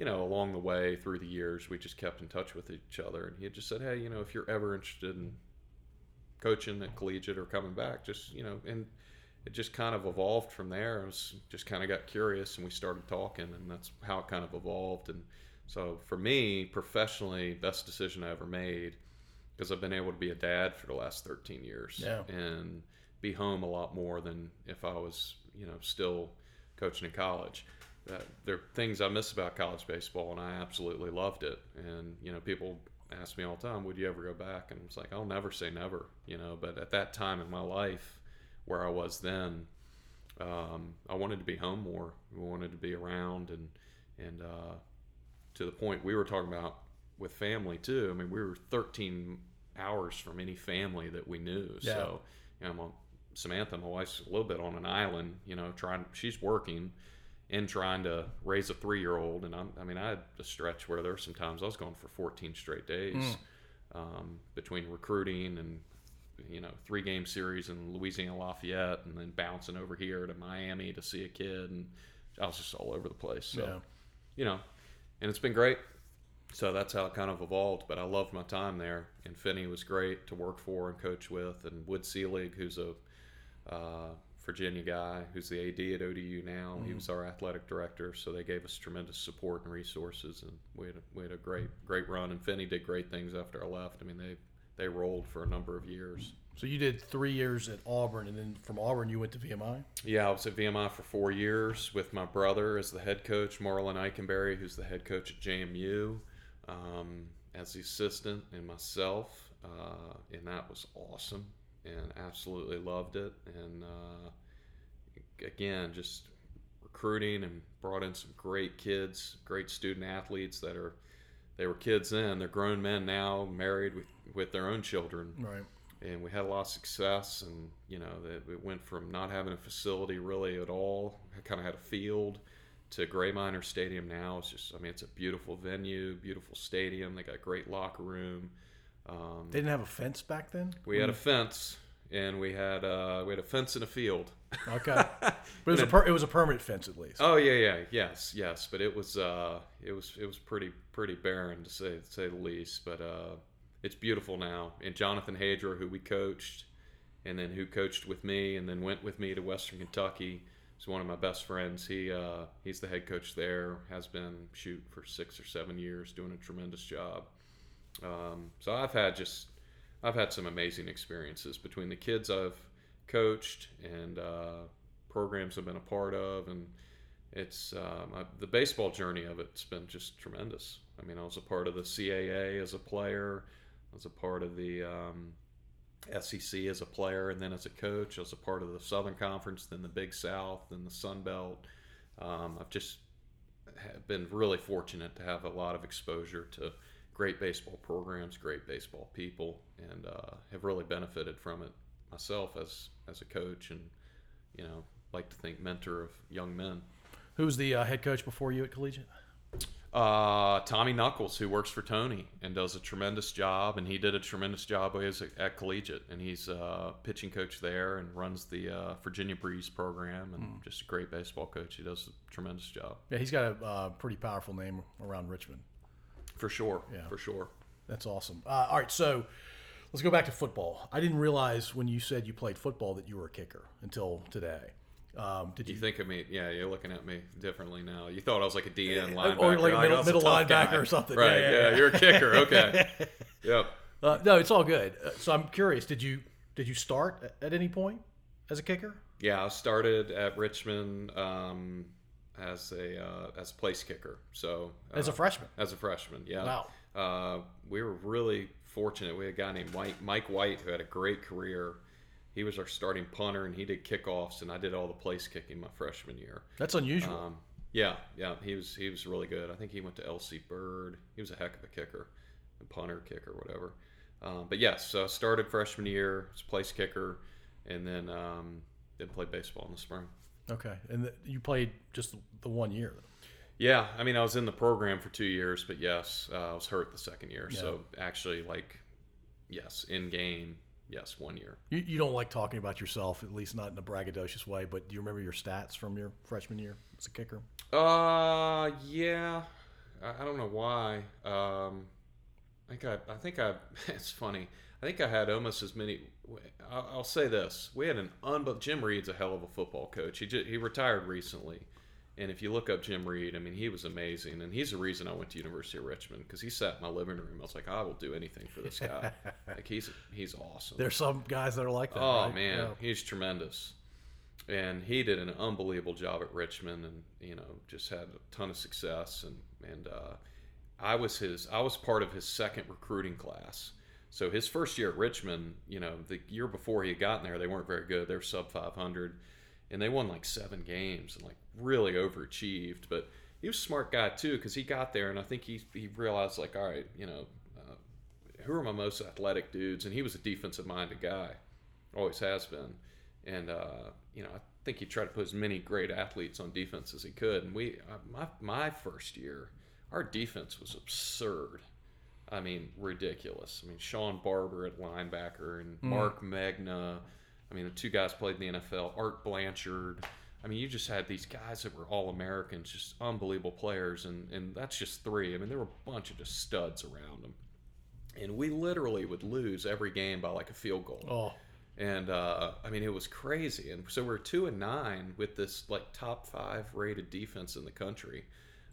You know, along the way through the years, we just kept in touch with each other, and he had just said, "Hey, you know, if you're ever interested in coaching at Collegiate or coming back, just you know," and it just kind of evolved from there. I was just kind of got curious, and we started talking, and that's how it kind of evolved. And so, for me, professionally, best decision I ever made because I've been able to be a dad for the last 13 years, Yeah. and be home a lot more than if I was, you know, still coaching in college. Uh, there are things I miss about college baseball, and I absolutely loved it. And you know, people ask me all the time, "Would you ever go back?" And it's like, I'll never say never, you know. But at that time in my life, where I was then, um, I wanted to be home more. I wanted to be around, and and uh, to the point we were talking about with family too. I mean, we were 13 hours from any family that we knew. Yeah. So, you know, Samantha, my wife's a little bit on an island. You know, trying. She's working and trying to raise a three-year-old. And I'm, I mean, I had a stretch where there were some times I was going for 14 straight days um, between recruiting and you know three game series in Louisiana Lafayette, and then bouncing over here to Miami to see a kid, and I was just all over the place. So Yeah. you know, and it's been great. So that's how it kind of evolved. But I loved my time there, and Finney was great to work for and coach with, and Wood Selig, who's a uh, Virginia guy who's the AD at ODU now. He was our athletic director, so they gave us tremendous support and resources, and we had a, we had a great great run. And Finney did great things after I left. I mean, they they rolled for a number of years. So you did three years at Auburn, and then from Auburn you went to VMI. Yeah, I was at VMI for four years with my brother as the head coach, Marlin Ikenberry, who's the head coach at JMU, um, as the assistant, and myself. Uh, and that was awesome and absolutely loved it. And uh, again, just recruiting and brought in some great kids, great student athletes that are they were kids then, they're grown men now, married with with their own children. Right. And we had a lot of success, and you know, it went from not having a facility really at all, kind of had a field, to Gray Minor Stadium now. It's just, I mean, it's a beautiful venue, beautiful stadium. They got a great locker room. Um, They didn't have a fence back then. we had a fence, and we had uh, we had a fence in a field. Okay, but it was a per- it was a permanent fence at least. Oh yeah, yeah, yes, yes. But it was uh, it was it was pretty pretty barren to say to say the least. But uh, it's beautiful now. And Jonathan Hadra, who we coached, and then who coached with me, and then went with me to Western Kentucky. He's one of my best friends. He uh, he's the head coach there. Has been shoot for six or seven years, doing a tremendous job. Um, so I've had just I've had some amazing experiences between the kids I've coached and uh, programs I've been a part of, and it's um, I, the baseball journey of it's been just tremendous. I mean, I was a part of the CAA as a player, I was a part of the um, SEC as a player, and then as a coach, I was a part of the Southern Conference, then the Big South, then the Sun Belt. Um, I've just been really fortunate to have a lot of exposure to great baseball programs, great baseball people, and uh, have really benefited from it myself as as a coach, and you know, like to think mentor of young men. Who was the uh, head coach before you at Collegiate? Uh, Tommy Knuckles, who works for Tony and does a tremendous job, and he did a tremendous job as a, at Collegiate, and he's a pitching coach there and runs the uh, Virginia Breeze program, and just a great baseball coach. He does a tremendous job Yeah, he's got a uh, pretty powerful name around Richmond. For sure. Yeah. for sure. That's awesome. Uh, all right, so let's go back to football. I didn't realize when you said you played football that you were a kicker until today. Um, did You you? think of me? Yeah, you're looking at me differently now. You thought I was like a DN Or linebacker, or like a middle- "Oh, middle linebacker guy." or something. Right? Yeah, Yeah, yeah, yeah. you're a kicker. Okay. yep. Uh, no, it's all good. Uh, so I'm curious. Did you did you start at- at any point as a kicker? Yeah, I started at Richmond um, as a uh, as place kicker. So uh, As a freshman? As a freshman, yeah. Wow. Uh, we were really fortunate. We had a guy named Mike, Mike White who had a great career. He was our starting punter, and he did kickoffs, and I did all the place kicking my freshman year. That's unusual. Um, yeah, yeah, he was he was really good. I think he went to LC Bird. He was a heck of a kicker, a punter, kicker, whatever. Um, but yes, so I started freshman year as a place kicker, and then um, then played baseball in the spring. Okay, and th- you played just the one year. Yeah, I mean, I was in the program for two years, but yes, uh, I was hurt the second year. So actually, like, yes, in game, yes, one year. You, you don't like talking about yourself, at least not in a braggadocious way. But do you remember your stats from your freshman year as a kicker? Uh, yeah. I, I don't know why. Um, I think I, I think I. It's funny. I think I had almost as many. I'll, say this: we had an unbelievable. Jim Reid's a hell of a football coach. He just, he retired recently, and if you look up Jim Reid, I mean, he was amazing, and he's the reason I went to University of Richmond because he sat in my living room. I was like, I will do anything for this guy. like he's he's awesome. There's some guys that are like that. Oh right? man, Yeah. he's tremendous, and he did an unbelievable job at Richmond, and you know just had a ton of success. And and uh, I was his, I was part of his second recruiting class. So his first year at Richmond, you know, the year before he had gotten there, they weren't very good. They were sub 500, and they won like seven games and like really overachieved. But he was a smart guy too because he got there, and I think he he realized like, all right, you know. Uh, who are my most athletic dudes? And he was a defensive minded guy always has been. And uh, you know, I think he tried to put as many great athletes on defense as he could. And we, uh, my my first year, our defense was absurd. I mean, ridiculous. I mean, Shawn Barber at linebacker and Marc Megna. I mean, the two guys played in the NFL. Art Blanchard. I mean, you just had these guys that were all Americans, just unbelievable players, and and that's just three. I mean, there were a bunch of just studs around them, and we literally would lose every game by like a field goal Oh, and uh, I mean it was crazy. And so we're two and nine with this like top five rated defense in the country.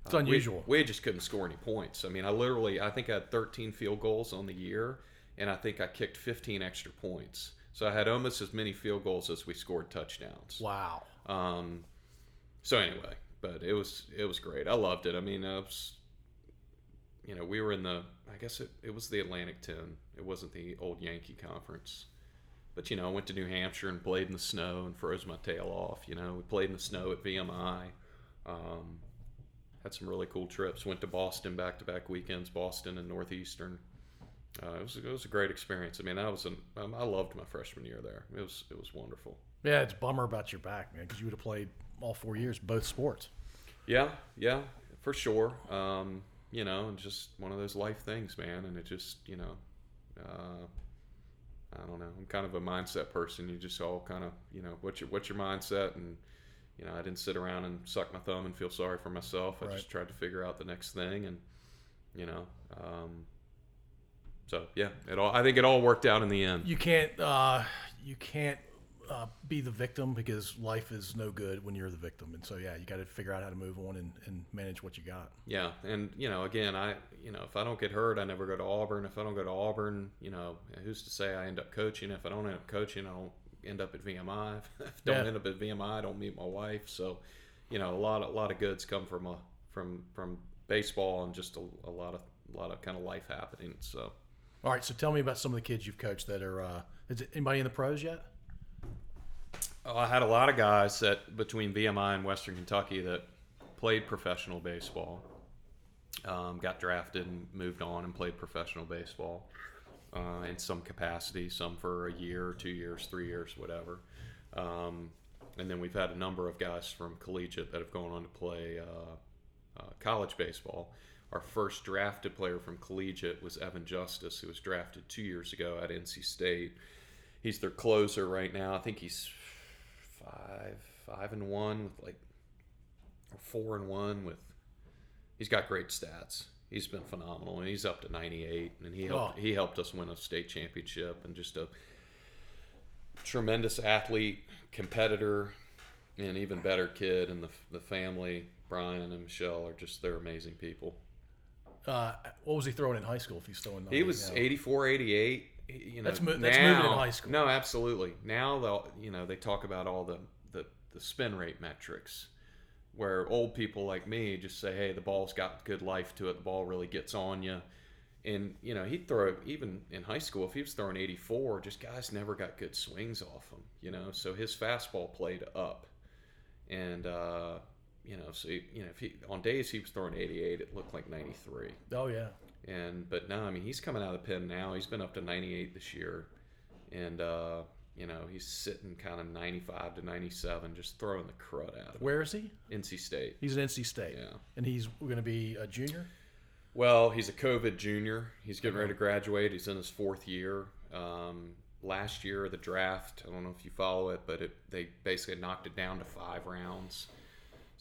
It's Uh, we- unusual. We, just couldn't score any points. I mean, I literally I think I had 13 field goals on the year, and I think I kicked 15 extra points. So I had almost as many field goals as we scored touchdowns. Wow. Um, so anyway, but it was it was great. I loved it. I mean, I was, you know, we were in the I guess it, it was the Atlantic 10. It wasn't the old Yankee Conference. But you know, I went to New Hampshire and played in the snow and froze my tail off. You know, we played in the snow at VMI. Um, had some really cool trips. Went to Boston back to back weekends, Boston and Northeastern. Uh, it was it was a great experience. I mean, I was an, um, I loved my freshman year there. It was it was wonderful. Yeah, it's a bummer about your back, man, because you would have played all four years, both sports. Yeah, yeah, for sure. Um, you know, and just one of those life things, man. And it just, you know, uh, I don't know. I'm kind of a mindset person. You just all kind of, you know, what's your what's your mindset? And you know, I didn't sit around and suck my thumb and feel sorry for myself. I Right. just tried to figure out the next thing, and you know, um, so yeah, it all. I think it all worked out in the end. You can't, uh, you can't uh, be the victim because life is no good when you're the victim, and so yeah, you got to figure out how to move on and, and manage what you got. Yeah, and you know, again, I you know, if I don't get hurt, I never go to Auburn. If I don't go to Auburn, you know, who's to say I end up coaching? If I don't end up coaching, I don't end up at VMI. If I don't Yeah. end up at VMI, I don't meet my wife. So, you know, a lot a lot of goods come from a from from baseball and just a, a lot of a lot of kind of life happening. So, All right, so tell me about some of the kids you've coached that are. Uh, is anybody in the pros yet? Oh, I had a lot of guys that between VMI and Western Kentucky that played professional baseball, um, got drafted and moved on and played professional baseball uh, in some capacity, some for a year, two years, three years, whatever. Um, and then we've had a number of guys from collegiate that have gone on to play uh, uh, college baseball. Our first drafted player from collegiate was Evan Justice, who was drafted two years ago at NC State. He's their closer right now. I think he's five, five and one with like, four and one with. He's got great stats. He's been phenomenal, and he's up to 98, and he helped. Oh. He helped us win a state championship, and just a tremendous athlete, competitor, and even better kid. And the the family, Brian and Michelle, are just they're amazing people. Uh, what was he throwing in high school? If he's still in, the He was now? 84, 88. You know, That's mo- that's moving in high school. No, absolutely. Now they'll, you know, they talk about all the, the, the spin rate metrics, where old people like me just say, "Hey, the ball's got good life to it. The ball really gets on you." And you know, he'd throw even in high school if he was throwing 84, just guys never got good swings off him. You know, so his fastball played up, and uh, you know, so he, you know, if he on days he was throwing 88, it looked like 93. Oh yeah. And but no, I mean he's coming out of the pen now. He's been up to 98 this year, and uh, you know he's sitting kind of 95 to 97, just throwing the crud out of. Where is he? NC State. He's at NC State. Yeah. And he's going to be a junior. Well, he's a COVID junior. He's getting ready to graduate. He's in his fourth year. Um, last year, the draft. I don't know if you follow it, but it, they basically knocked it down to five rounds.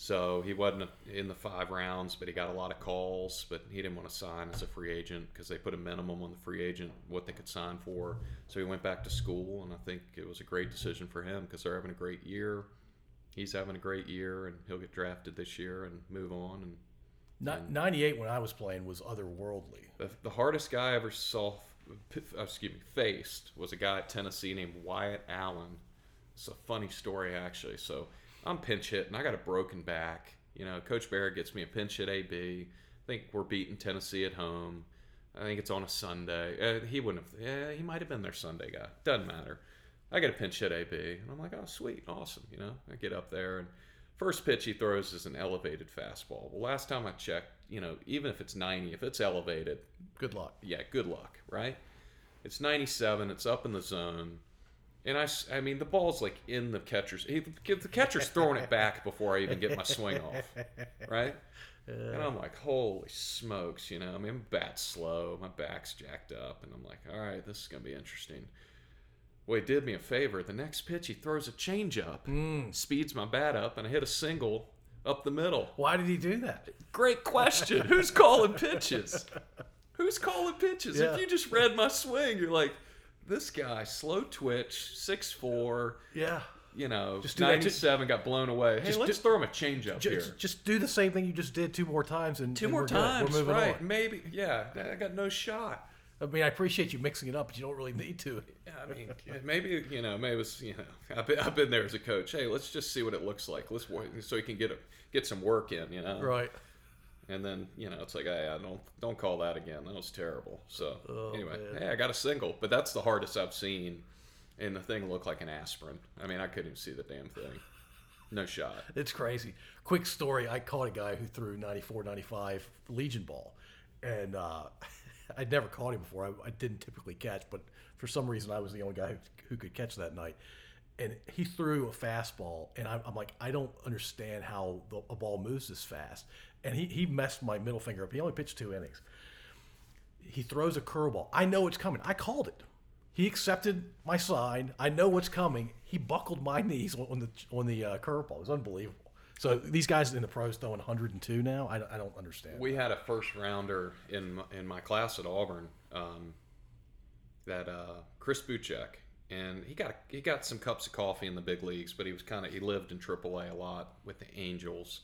So he wasn't in the five rounds, but he got a lot of calls. But he didn't want to sign as a free agent because they put a minimum on the free agent what they could sign for. So he went back to school, and I think it was a great decision for him because they're having a great year. He's having a great year, and he'll get drafted this year and move on. And Ni- 98 when I was playing was otherworldly. the, the hardest guy I ever saw, excuse me, faced was a guy at Tennessee named Wyatt Allen. It's a funny story actually. So I'm pinch hitting. I got a broken back. You know, Coach Barrett gets me a pinch hit AB. I think we're beating Tennessee at home. I think it's on a Sunday. Uh, he wouldn't have. Yeah, he might have been their Sunday guy. Doesn't matter. I get a pinch hit AB, and I'm like, oh sweet, awesome. You know, I get up there and first pitch he throws is an elevated fastball. Well, last time I checked, you know, even if it's 90, if it's elevated, Good luck. yeah, good luck, right? It's 97, it's up in the zone. And I, I mean, the ball's like in the catcher's. He, the catcher's throwing it back before I even get my swing off, right? And I'm like, holy smokes, you know. I mean, bat's slow, my back's jacked up, and I'm like, all right, this is gonna be interesting. Well, he did me a favor. The next pitch, he throws a changeup, hmm. speeds my bat up, and I hit a single up the middle. Why did he do that? Great question. Who's calling pitches? Who's calling pitches? Yeah. If you just read my swing, you're like, this guy, slow twitch, six four, Yeah. you know, Just that 97, got blown away. Hey, Just let's do- throw him a changeup here. Just, just do the same thing you just did two more times and Two and more we're good. times, We're moving right? on. Maybe, yeah. I got no shot. I mean, I appreciate you mixing it up, but you don't really need to. Yeah, I mean, maybe you know, maybe it was you know, I've been, I've been there as a coach. Hey, let's just see what it looks like. Let's work so you can get a, get some work in, you know. Right. And then you know, it's like, hey, I don't don't call that again. That was terrible. So Oh, anyway, man. hey, I got a single, but that's the hardest I've seen. And the thing looked like an aspirin. I mean, I couldn't even see the damn thing. No shot. It's crazy. Quick story I caught a guy who threw 94, 95 Legion ball. And uh, I'd never caught him before. I, I didn't typically catch, but for some reason, I was the only guy who, who could catch that night. And he threw a fastball, and I'm, I'm like, I don't understand how the, a ball moves this fast. And he, he messed my middle finger up. He only pitched two innings. He throws a curveball. I know it's coming. I called it. He accepted my sign. I know what's coming. He buckled my knees on the on the uh, curveball. It was unbelievable. So these guys in the pros throwing 102 now. I, don't- I don't understand. We had a first rounder in my, in my class at Auburn, um, that uh, Chris Bootcheck, and he got he got some cups of coffee in the big leagues, but he was kind of he lived in AAA a lot with the Angels.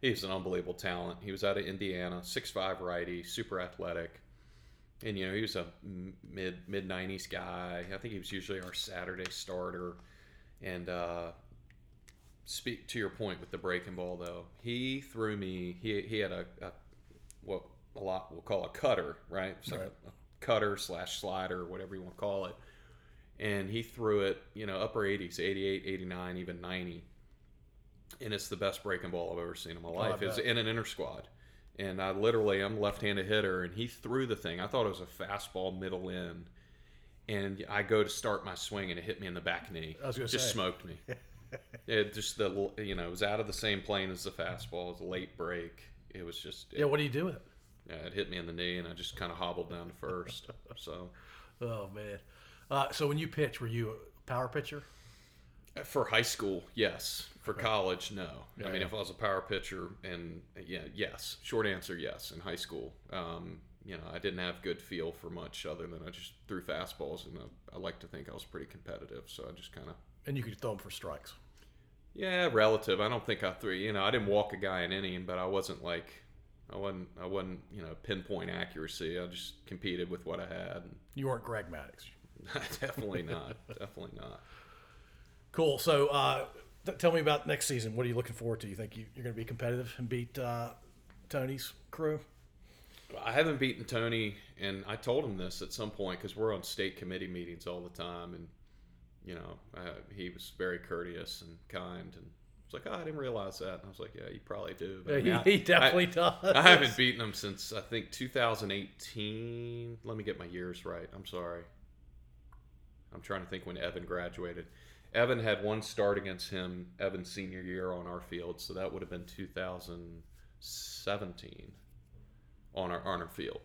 He's an unbelievable talent. He was out of Indiana, 6'5 righty, super athletic, and you know he was a mid mid 90s guy. I think he was usually our Saturday starter, and uh, speak to your point with the breaking ball though he threw me he, he had a, a what a lot we'll call a cutter right So Right. a cutter slash slider whatever you want to call it and he threw it you know upper 80s 88 89 even 90 and it's the best breaking ball i've ever seen in my oh, life I it's in an inner squad and i literally i'm left-handed hitter and he threw the thing i thought it was a fastball middle in and i go to start my swing and it hit me in the back knee I was gonna just say. smoked me it just the you know it was out of the same plane as the fastball. It was a late break. It was just yeah. What do you do with it? yeah, it hit me in the knee, and I just kind of hobbled down to first. So Oh man. Uh, so when you pitch, were you a power pitcher? for high school, yes. For college, no. I mean, yeah. if I was a power pitcher, and yeah, yes. Short answer, yes. In high school, um, you know, I didn't have good feel for much other than I just threw fastballs, and I, I like to think I was pretty competitive. So I just kind of And you could throw them for strikes. Yeah, relative. I don't think I threw. You know, I didn't walk a guy in inning, but I wasn't like, I wasn't, I wasn't, you know, pinpoint accuracy. I just competed with what I had. You weren't Greg Maddux. definitely not. Definitely not. Cool. So uh, th- tell me about next season. What are you looking forward to? You think you, you're going to be competitive and beat uh, Tony's crew? I haven't beaten Tony, and I told him this at some point because we're on state committee meetings all the time, and you know, uh, he was very courteous and kind, and it's like, oh, I didn't realize that. And I was like, yeah, you probably do. But I mean, I- he definitely I- does. I haven't beaten him since I think 2018. Let me get my years right. I'm sorry. I'm trying to think when Evan graduated. Evan had one start against him Evan's senior year on our field, so that would have been 2017 on our on our field.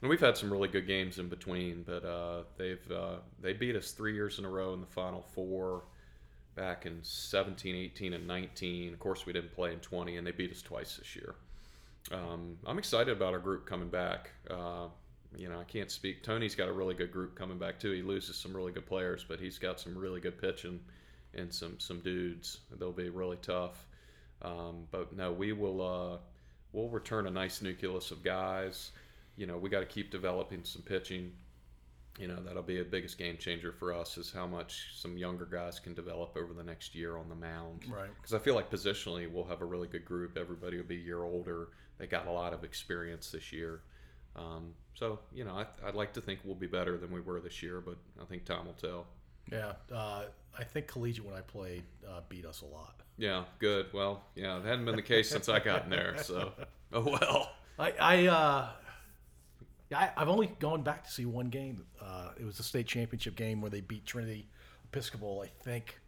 And we've had some really good games in between, but uh, they've uh, they beat us three years in a row in the Final Four back in 17, 18, and 19. Of course, we didn't play in 20, and they beat us twice this year. Um, I'm excited about our group coming back. Uh, you know, I can't speak. Tony's got a really good group coming back too. He loses some really good players, but he's got some really good pitching and some some dudes. They'll be really tough. Um, but no, we will uh, we'll return a nice nucleus of guys. You know, we got to keep developing some pitching. You know, that'll be a biggest game changer for us is how much some younger guys can develop over the next year on the mound Right. because I feel like positionally we'll have a really good group. Everybody will be a year older. They got a lot of experience this year. Um, so, you know, I, I'd like to think we'll be better than we were this year, but I think time will tell. Yeah. Uh, I think collegiate when I played uh, beat us a lot. Yeah, good. Well, yeah, it hadn't been the case since I got in there. So, oh well. I, I, uh, yeah, I, I've only gone back to see one game. Uh, it was the state championship game where they beat Trinity Episcopal. I think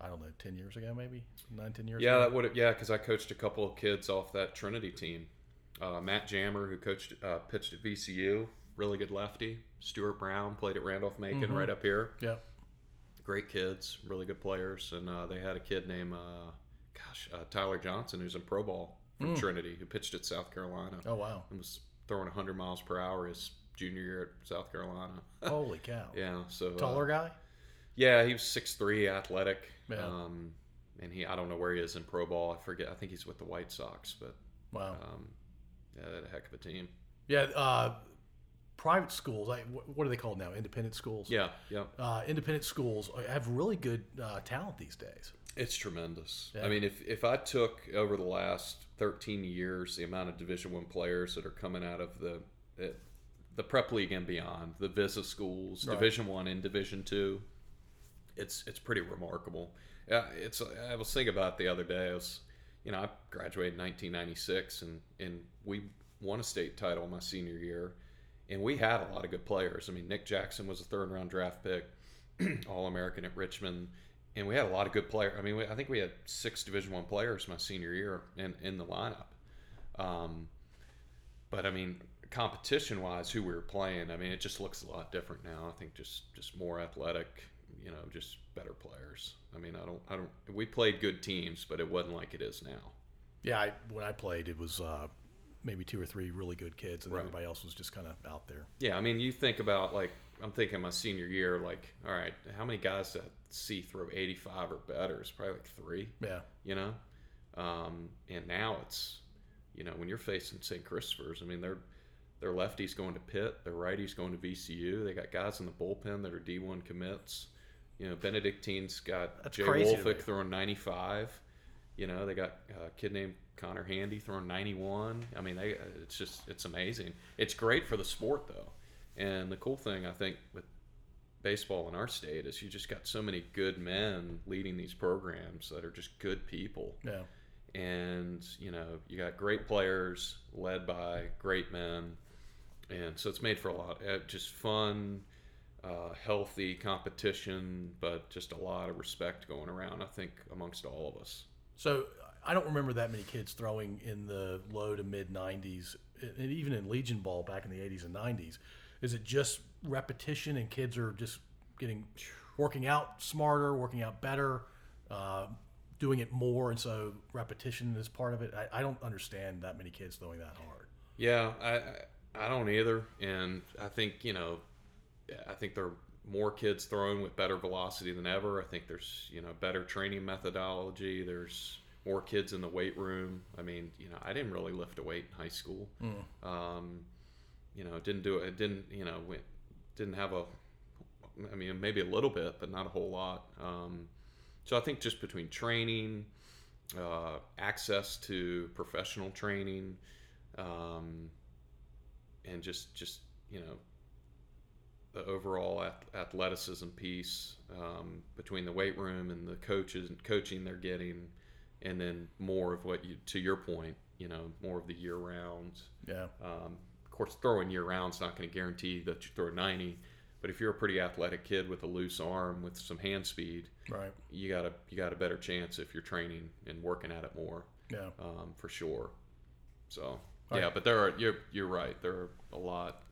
I don't know, ten years ago, maybe nine, ten years. Yeah, ago. that would yeah, because I coached a couple of kids off that Trinity team. Uh, Matt Jammer, who coached uh, pitched at VCU, really good lefty. Stuart Brown played at Randolph Macon, right up here. yeah. great kids, really good players, and uh, they had a kid named, uh, gosh, uh, Tyler Johnson, who's in pro ball from Trinity, who pitched at South Carolina Oh wow! and was throwing 100 miles per hour his junior year at South Carolina. Holy cow! yeah, so uh, Taller guy. yeah, he was 6'3", athletic, Yeah. um, and he I don't know where he is in pro ball. I forget. I think he's with the White Sox, but Wow. um, yeah, a heck of a team. Yeah. Uh, private schools, wh- what are they called now? Independent schools. Yeah, yeah. Uh, independent schools have really good uh, talent these days. It's tremendous. Yeah. I mean, if, if I took over the last 13 years the amount of Division One players that are coming out of the the, the prep league and beyond, the VISA schools, Right. Division One and Division Two, it's it's pretty remarkable. Yeah, it's I was thinking about it the other day. I was, you know, I graduated in 1996, and and we won a state title my senior year, and we had a lot of good players. I mean, Nick Jackson was a third round draft pick, All American at Richmond, and we had a lot of good players. I mean, we, I think we had six Division One players my senior year in in the lineup. Um, but I mean, competition wise, who we were playing, I mean, it just looks a lot different now. I think just just more athletic, you know, just better players. I mean, I don't, I don't. We played good teams, but it wasn't like it is now. Yeah, I, when I played, it was uh, maybe two or three really good kids, and Right. everybody else was just kind of out there. Yeah, I mean, you think about like I'm thinking my senior year, like, all right, how many guys that see throw 85 or better? It's probably like three. Yeah, you know. Um, and now it's, you know, when you're facing St. Christopher's, I mean, they're they're lefties going to Pitt, they're righties going to VCU. They got guys in the bullpen that are D1 commits. You know, Benedictine's got That's Jay Woolfolk throwing 95. You know, they got a kid named Connor Handy throwing 91. I mean, they it's just it's amazing. It's great for the sport though. And the cool thing I think with baseball in our state is you just got so many good men leading these programs that are just good people yeah, and you know you got great players led by great men and so it's made for a lot uh, just fun uh, healthy competition but just a lot of respect going around i think amongst all of us So I don't remember that many kids throwing in the low to mid 90s, and even in Legion ball back in the 80s and 90s. Is it just repetition, and kids are just getting working out smarter, working out better, uh, doing it more, and so repetition is part of it? I, I don't understand that many kids throwing that hard. Yeah, I I- I don't either, and I think you know, I think there are more kids throwing with better velocity than ever. I think there's you know better training methodology. There's more kids in the weight room. I mean, you know, I didn't really lift a weight in high school. Um, you know, didn't do it. Didn't you know? Went, didn't have a. I mean, maybe a little bit, but not a whole lot. Um, so I think just between training, uh, access to professional training, um, and just just you know the overall ath- athleticism piece um, between the weight room and the coaches and coaching they're getting, and then more of what you to your point, you know, more of the year round. Yeah, Um, of course, throwing year round's not going to guarantee that you throw 90, but if you're a pretty athletic kid with a loose arm with some hand speed, right. you got a you got a better chance if you're training and working at it more Yeah, um, for sure. So All yeah, right. but there are you're you're right. There are a lot,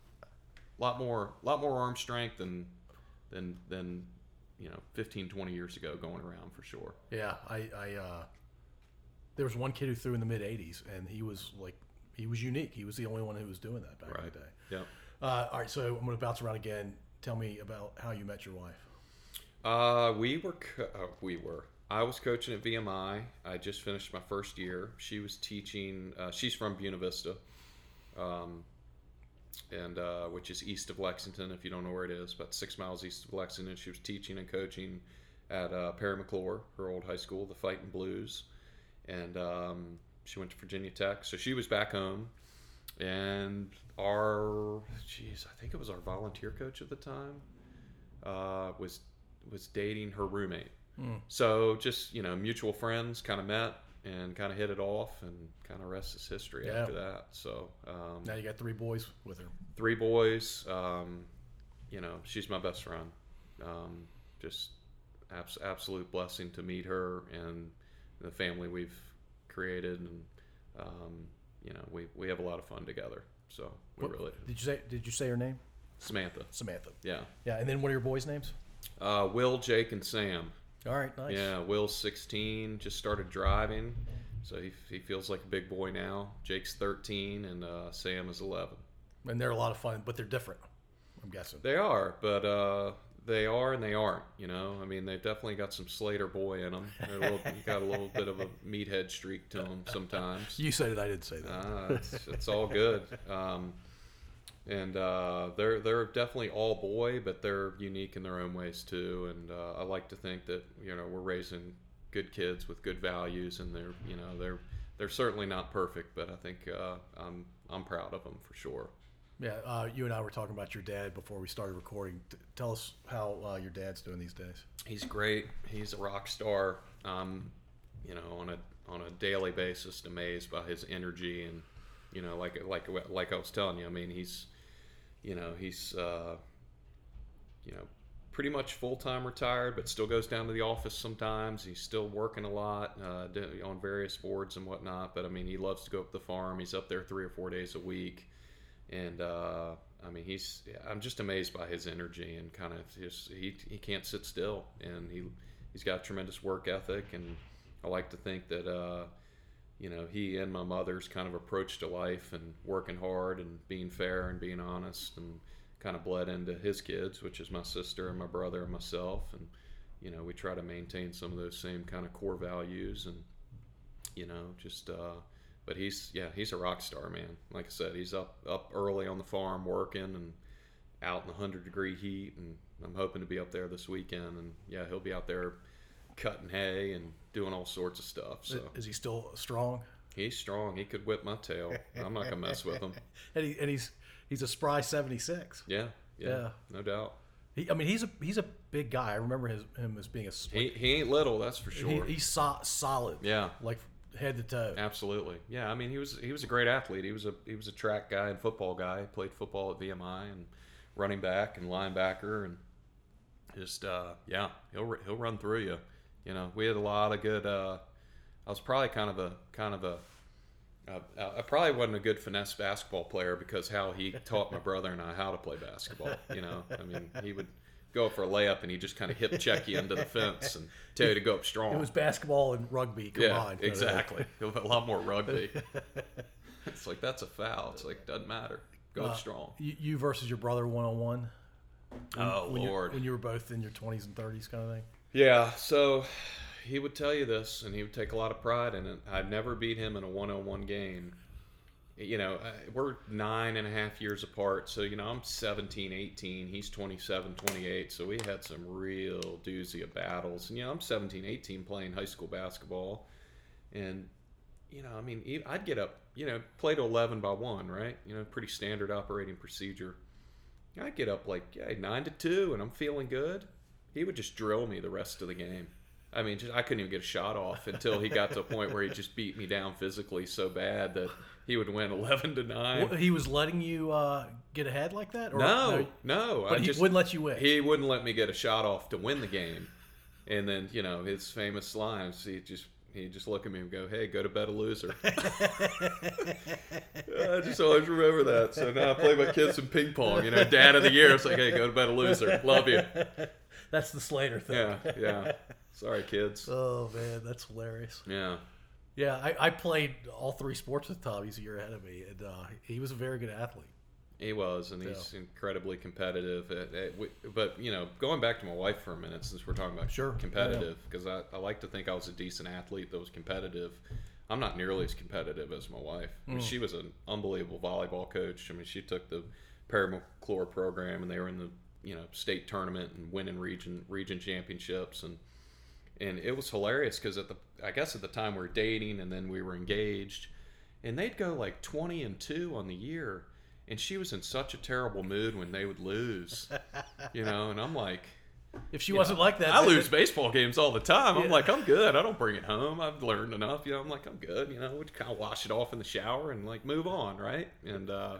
lot more, lot more arm strength than than than you know 15, 20 years ago going around for sure. yeah. I, I uh, there was one kid who threw in the mid 80s, and he was like, he was unique. He was the only one who was doing that back in the day. Yeah. Uh, all right, so I'm going to bounce around again. Tell me about how you met your wife. Uh, we were co- uh, we were. I was coaching at VMI. I just finished my first year. She was teaching. Uh, she's from Buena Vista, um, and uh, which is east of Lexington. If you don't know where it is, about six miles east of Lexington. She was teaching and coaching at uh, Parry McCluer, her old high school, the Fighting Blues, and um, she went to Virginia Tech. So she was back home, and our, geez, I think it was our volunteer coach at the time, uh, was was dating her roommate. So just you know, mutual friends kind of met and kind of hit it off, and kind of rest is history Yeah. after that. So um, Now you got three boys with her. three boys. Um, you know, she's my best friend. Um, just abs- absolute blessing to meet her and the family we've created, and um, you know, we, we have a lot of fun together. So we What- really Did you say? Did you say her name? Samantha. Samantha. Yeah. Yeah, and then what are your boys' names? Uh, Will, Jake, and Sam. All right, nice. Yeah, Will's 16, just started driving, so he, he feels like a big boy now. Jake's 13, and uh, Sam is 11. And they're a lot of fun, but they're different. I'm guessing. They are, but uh, they are and they aren't. You know, I mean, they've definitely got some Slater boy in them. They're a little, got a little bit of a meathead streak to them sometimes. You said it. I didn't say that. Uh, it's, it's all good. Um, and uh, they're they're definitely all boy, but they're unique in their own ways too. And uh, I like to think that you know we're raising good kids with good values, and they're you know they're they're certainly not perfect, but I think uh, I'm I'm proud of them for sure. Yeah, uh, you and I were talking about your dad before we started recording. T- tell us how uh, your dad's doing these days. He's great. He's a rock star. Um, you know, on a on a daily basis, amazed by his energy and you know, like like like I was telling you. I mean, he's you know he's uh, you know pretty much full time retired, but still goes down to the office sometimes. He's still working a lot uh, on various boards and whatnot. But I mean, he loves to go up the farm. He's up there three or four days a week, and uh, I mean, he's I'm just amazed by his energy and kind of just he he can't sit still, and he he's got tremendous work ethic, and I like to think that. Uh, you know, he and my mother's kind of approach to life and working hard and being fair and being honest and kind of bled into his kids, which is my sister and my brother and myself. And, you know, we try to maintain some of those same kind of core values and, you know, just, uh, but he's, yeah, he's a rock star, man. Like I said, he's up, up early on the farm working and out in the 100 degree heat. And I'm hoping to be up there this weekend. And, yeah, he'll be out there cutting hay and doing all sorts of stuff. So is he still strong? He's strong. He could whip my tail. I'm not gonna mess with him. and, he, and he's he's a spry 76. Yeah, yeah, yeah. no doubt. He, I mean, he's a he's a big guy. I remember his, him as being a. He, he ain't little, that's for sure. He, he's so, solid. Yeah, like head to toe. Absolutely. Yeah, I mean, he was he was a great athlete. He was a he was a track guy and football guy. He played football at VMI and running back and linebacker and just uh, yeah, he'll he'll run through you. You know, we had a lot of good. Uh, I was probably kind of a kind of a. Uh, I probably wasn't a good finesse basketball player because how he taught my brother and I how to play basketball. You know, I mean, he would go for a layup and he just kind of hip check you into the fence and tell you to go up strong. It was basketball and rugby combined. Yeah, exactly. a lot more rugby. it's like that's a foul. It's like doesn't matter. Go uh, up strong. You, versus your brother one on one. Oh when Lord! When you were both in your twenties and thirties, kind of thing. Yeah, so he would tell you this, and he would take a lot of pride in it. I'd never beat him in a one-on-one game. You know, uh, we're nine and a half years apart, so you know I'm 17, 18. He's 27, 28. So we had some real doozy of battles. And you know, I'm 17, 18 playing high school basketball, and you know, I mean, I'd get up, you know, play to 11 by one, right? You know, pretty standard operating procedure. I'd get up like yeah, nine to two, and I'm feeling good he would just drill me the rest of the game. I mean, just, I couldn't even get a shot off until he got to a point where he just beat me down physically so bad that he would win eleven to nine. He was letting you uh, get ahead like that? Or, no, no. But I he just, wouldn't let you win. He wouldn't let me get a shot off to win the game. And then you know his famous lines. He just he just look at me and go, "Hey, go to bed a loser." I just always remember that. So now I play my kids some ping pong. You know, dad of the year. It's like, "Hey, go to bed a loser. Love you." That's the Slater thing. Yeah, yeah. Sorry, kids. oh man, that's hilarious. Yeah. Yeah, I, I played all three sports with Tom. He's a year ahead of me, and uh, he was a very good athlete. He was, and he's incredibly competitive. It, it, but you know, going back to my wife for a minute, since we're talking about sure. competitive, because yeah. I, I like to think I was a decent athlete that was competitive. I'm not nearly as competitive as my wife. Mm. I mean, mm. she was an unbelievable volleyball coach. I mean, she took the Parry McCluer program, and they were in the you know state tournament and winning region region championships. And and it was hilarious because at the I guess at the time we were dating and then we were engaged and they'd go like 20 and 2 on the year and she was in such a terrible mood when they would lose you know? And I'm like if she wasn't know, like that I lose it, baseball games all the time. I'm like I'm good. I don't bring it home. I've learned enough. You know I'm like I'm good. You know we'd kind of wash it off in the shower and like move on right? And uh,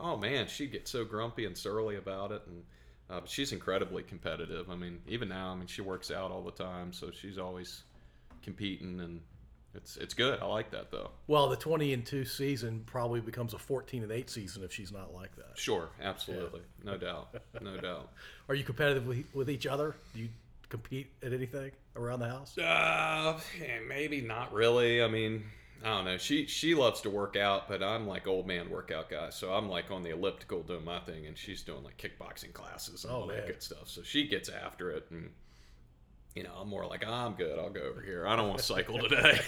oh man she'd get so grumpy and surly about it. And uh, but she's incredibly competitive. I mean, even now, I mean, she works out all the time, so she's always competing, and it's it's good. I like that though. Well, the twenty and two season probably becomes a fourteen and eight season if she's not like that. Sure, absolutely, yeah. no doubt, no doubt. Are you competitive with, with each other? Do you compete at anything around the house? Uh, maybe not really. I mean, I don't know. She she loves to work out, but I'm like old man workout guy. So I'm like on the elliptical doing my thing, and she's doing like kickboxing classes and oh, all man. that good stuff. So she gets after it, and you know I'm more like oh, I'm good. I'll go over here. I don't want to cycle today.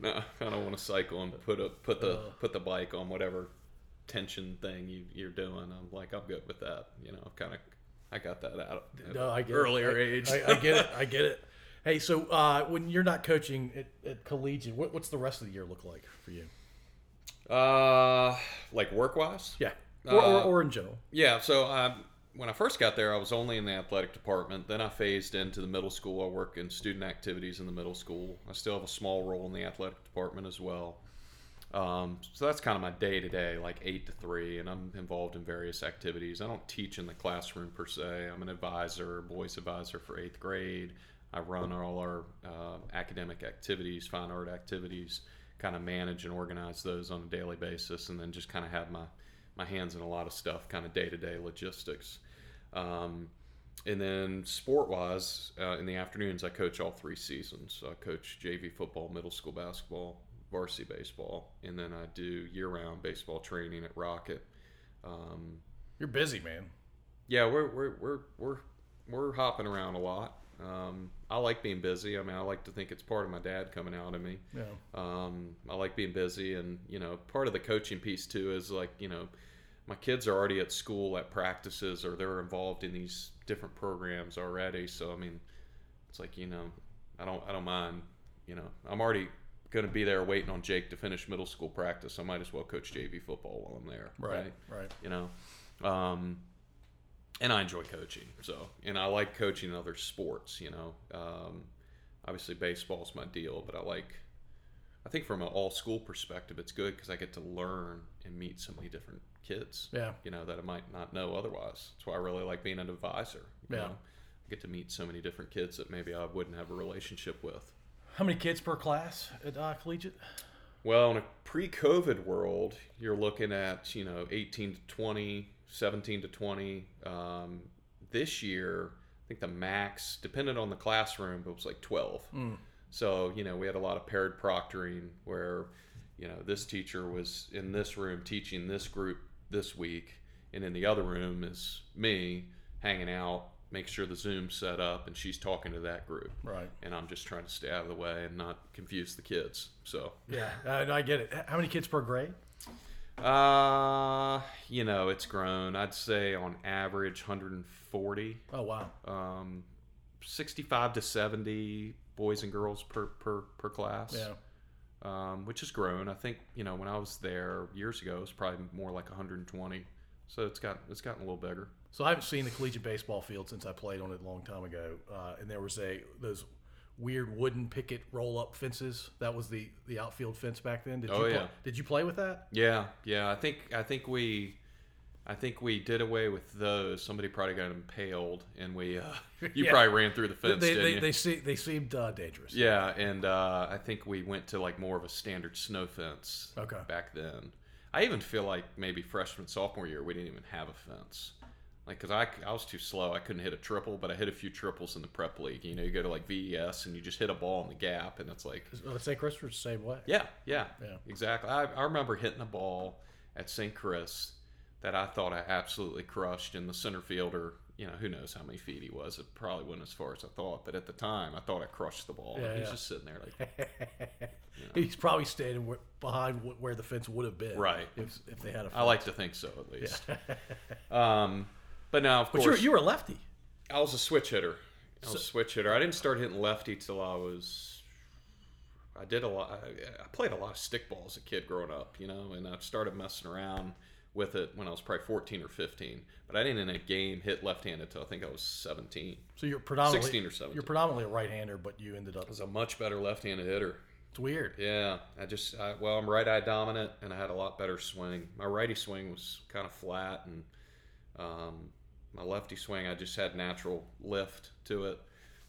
no, I don't want to cycle and put a put the uh. put the bike on whatever tension thing you, you're doing. I'm like, I'm good with that. You know, I've kind of, I got that out No, I get earlier it. I- age. I, I get it. I get it. Hey, so uh, when you're not coaching at, at collegiate, what, what's the rest of the year look like for you? uh, like work wise? Yeah, or, or, Uh, or in general. Yeah, so um, when I first got there, I was only in the athletic department. Then I phased into the middle school. I work in student activities in the middle school. I still have a small role in the athletic department as well. Um, so that's kind of my day to day, like eight to three, and I'm involved in various activities. I don't teach in the classroom per se. I'm an advisor, boys advisor for eighth grade. I run all our uh, academic activities, fine art activities, kind of manage and organize those on a daily basis, and then just kind of have my my hands in a lot of stuff, kind of day to day logistics. Um, and then sport wise, uh, in the afternoons, I coach all three seasons. I coach JV football, middle school basketball, varsity baseball, and then I do year round baseball training at Rocket. Um, You're busy, man. yeah, we're, we're, we're, we're, we're hopping around a lot. Um, I like being busy. I mean, I like to think it's part of my dad coming out of me. Yeah. Um, I like being busy, and you know, part of the coaching piece too is like you know, my kids are already at school at practices, or they're involved in these different programs already. So I mean, it's like you know, I don't I don't mind. You know, I'm already going to be there waiting on Jake to finish middle school practice. I might as well coach JV football while I'm there. Right. Right. You know, um, and I enjoy coaching. So, and I like coaching other sports. You know, um, obviously baseball's my deal, but I like. I think from an all school perspective, it's good because I get to learn and meet so many different kids. Yeah. You know that I might not know otherwise. That's why I really like being an advisor. You Yeah. Know? I get to meet so many different kids that maybe I wouldn't have a relationship with. How many kids per class at uh, collegiate? Well, in a pre-COVID world, you're looking at you know 18 to 20, 17 to 20. Um, this year, I think the max, depended on the classroom, but it was like 12. So you know we had a lot of paired proctoring where you know this teacher was in this room teaching this group this week, and in the other room is me hanging out, make sure the Zoom's set up, and she's talking to that group Right. and I'm just trying to stay out of the way and not confuse the kids. So, Yeah. I, I get it. How many kids per grade? Uh, you know, it's grown. I'd say on average 140, Oh wow. um, 65 to 70 boys and girls per per per class. Yeah. Um, which has grown. I think you know when I was there years ago, it was probably more like 120. So it's got it's gotten a little bigger. So I haven't seen the collegiate baseball field since I played on it a long time ago. Uh, and there was a those weird wooden picket roll up fences. That was the the outfield fence back then. Did Oh, you yeah. play, did you play with that? Yeah, yeah. I think I think we, I think we did away with those. Somebody probably got impaled, and we. Uh, you Yeah. probably ran through the fence, they didn't they, you? they, see, they seemed uh, dangerous. yeah, and uh, I think we went to like more of a standard snow fence. Okay. Back then, I even feel like maybe freshman sophomore year we didn't even have a fence. Like, cause I, I was too slow. I couldn't hit a triple, but I hit a few triples in the prep league. You know, you go to like VES and you just hit a ball in the gap, and it's like, St. Christopher's the same way. yeah, yeah, Yeah. exactly. I, I remember hitting a ball at St. Chris that I thought I absolutely crushed, and the center fielder, you know, who knows how many feet he was? It probably wasn't as far as I thought, but at the time, I thought I crushed the ball. Yeah, he's yeah. just sitting there like, He's probably standing where, behind where the fence would have been. Right. If, if they had a fence. I like to think so at least. um, but now, of But you were, course, you were a lefty. I was a switch hitter. I was a switch hitter. I didn't start hitting lefty till I was. I did a lot. I, I played a lot of stickball as a kid growing up, you know, and I started messing around with it when I was probably 14 or 15. But I didn't in a game hit left-handed till I think I was 17. So you're predominantly 16 or 17. You're predominantly a right-hander, but you ended up. I was a much better left-handed hitter. It's weird. Yeah, I just I, well, I'm right eye dominant, and I had a lot better swing. My righty swing was kind of flat, and um, my lefty swing I just had natural lift to it,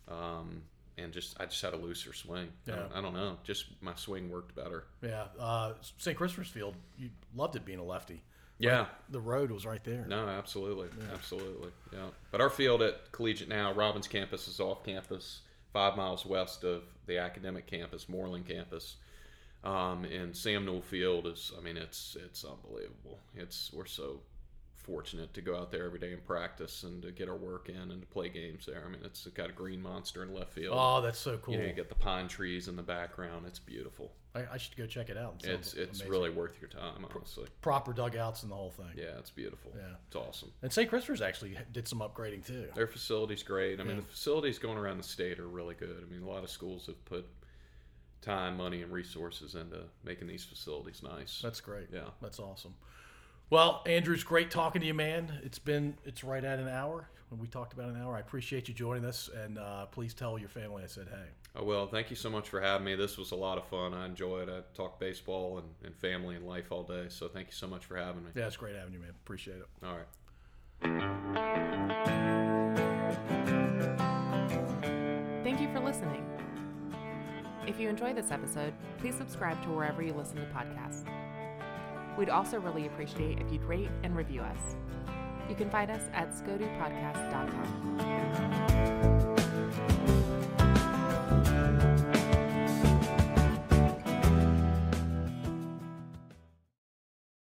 um, and just I just had a looser swing. I, Yeah. don't, I don't know, just my swing worked better. Yeah. Uh, St. Christopher's Field, you loved it being a lefty. Yeah, The road was right there. no, absolutely, absolutely, yeah. But our field at Collegiate now, Robins campus is off campus, five miles west of the academic campus, Mooreland campus. Um, and Sam Newell Field is, I mean, it's it's unbelievable. It's we're so fortunate to go out there every day and practice and to get our work in and to play games there. I mean, it's got a green monster in left field. Oh, that's so cool. You know, you get the pine trees in the background. It's beautiful. I, I should go check it out. It It's it's amazing. really worth your time, honestly. proper dugouts and the whole thing. Yeah, it's beautiful. Yeah. it's awesome. And St. Christopher's actually did some upgrading too. Their facility's great. I mean, Yeah. the facilities going around the state are really good. I mean, a lot of schools have put time, money, and resources into making these facilities nice. That's great. Yeah. That's awesome. Well, Andrew's great talking to you, man. It's been it's right at an hour. When we talked about an hour, I appreciate you joining us, and uh, please tell your family I said hey. Oh, well, thank you so much for having me. This was a lot of fun. I enjoyed. It. I talk baseball and, and family and life all day. So thank you so much for having me. Yeah, it's great having you, man. Appreciate it. All right. Thank you for listening. If you enjoyed this episode, please subscribe to wherever you listen to podcasts. We'd also really appreciate if you'd rate and review us. You can find us at scodupodcast.com.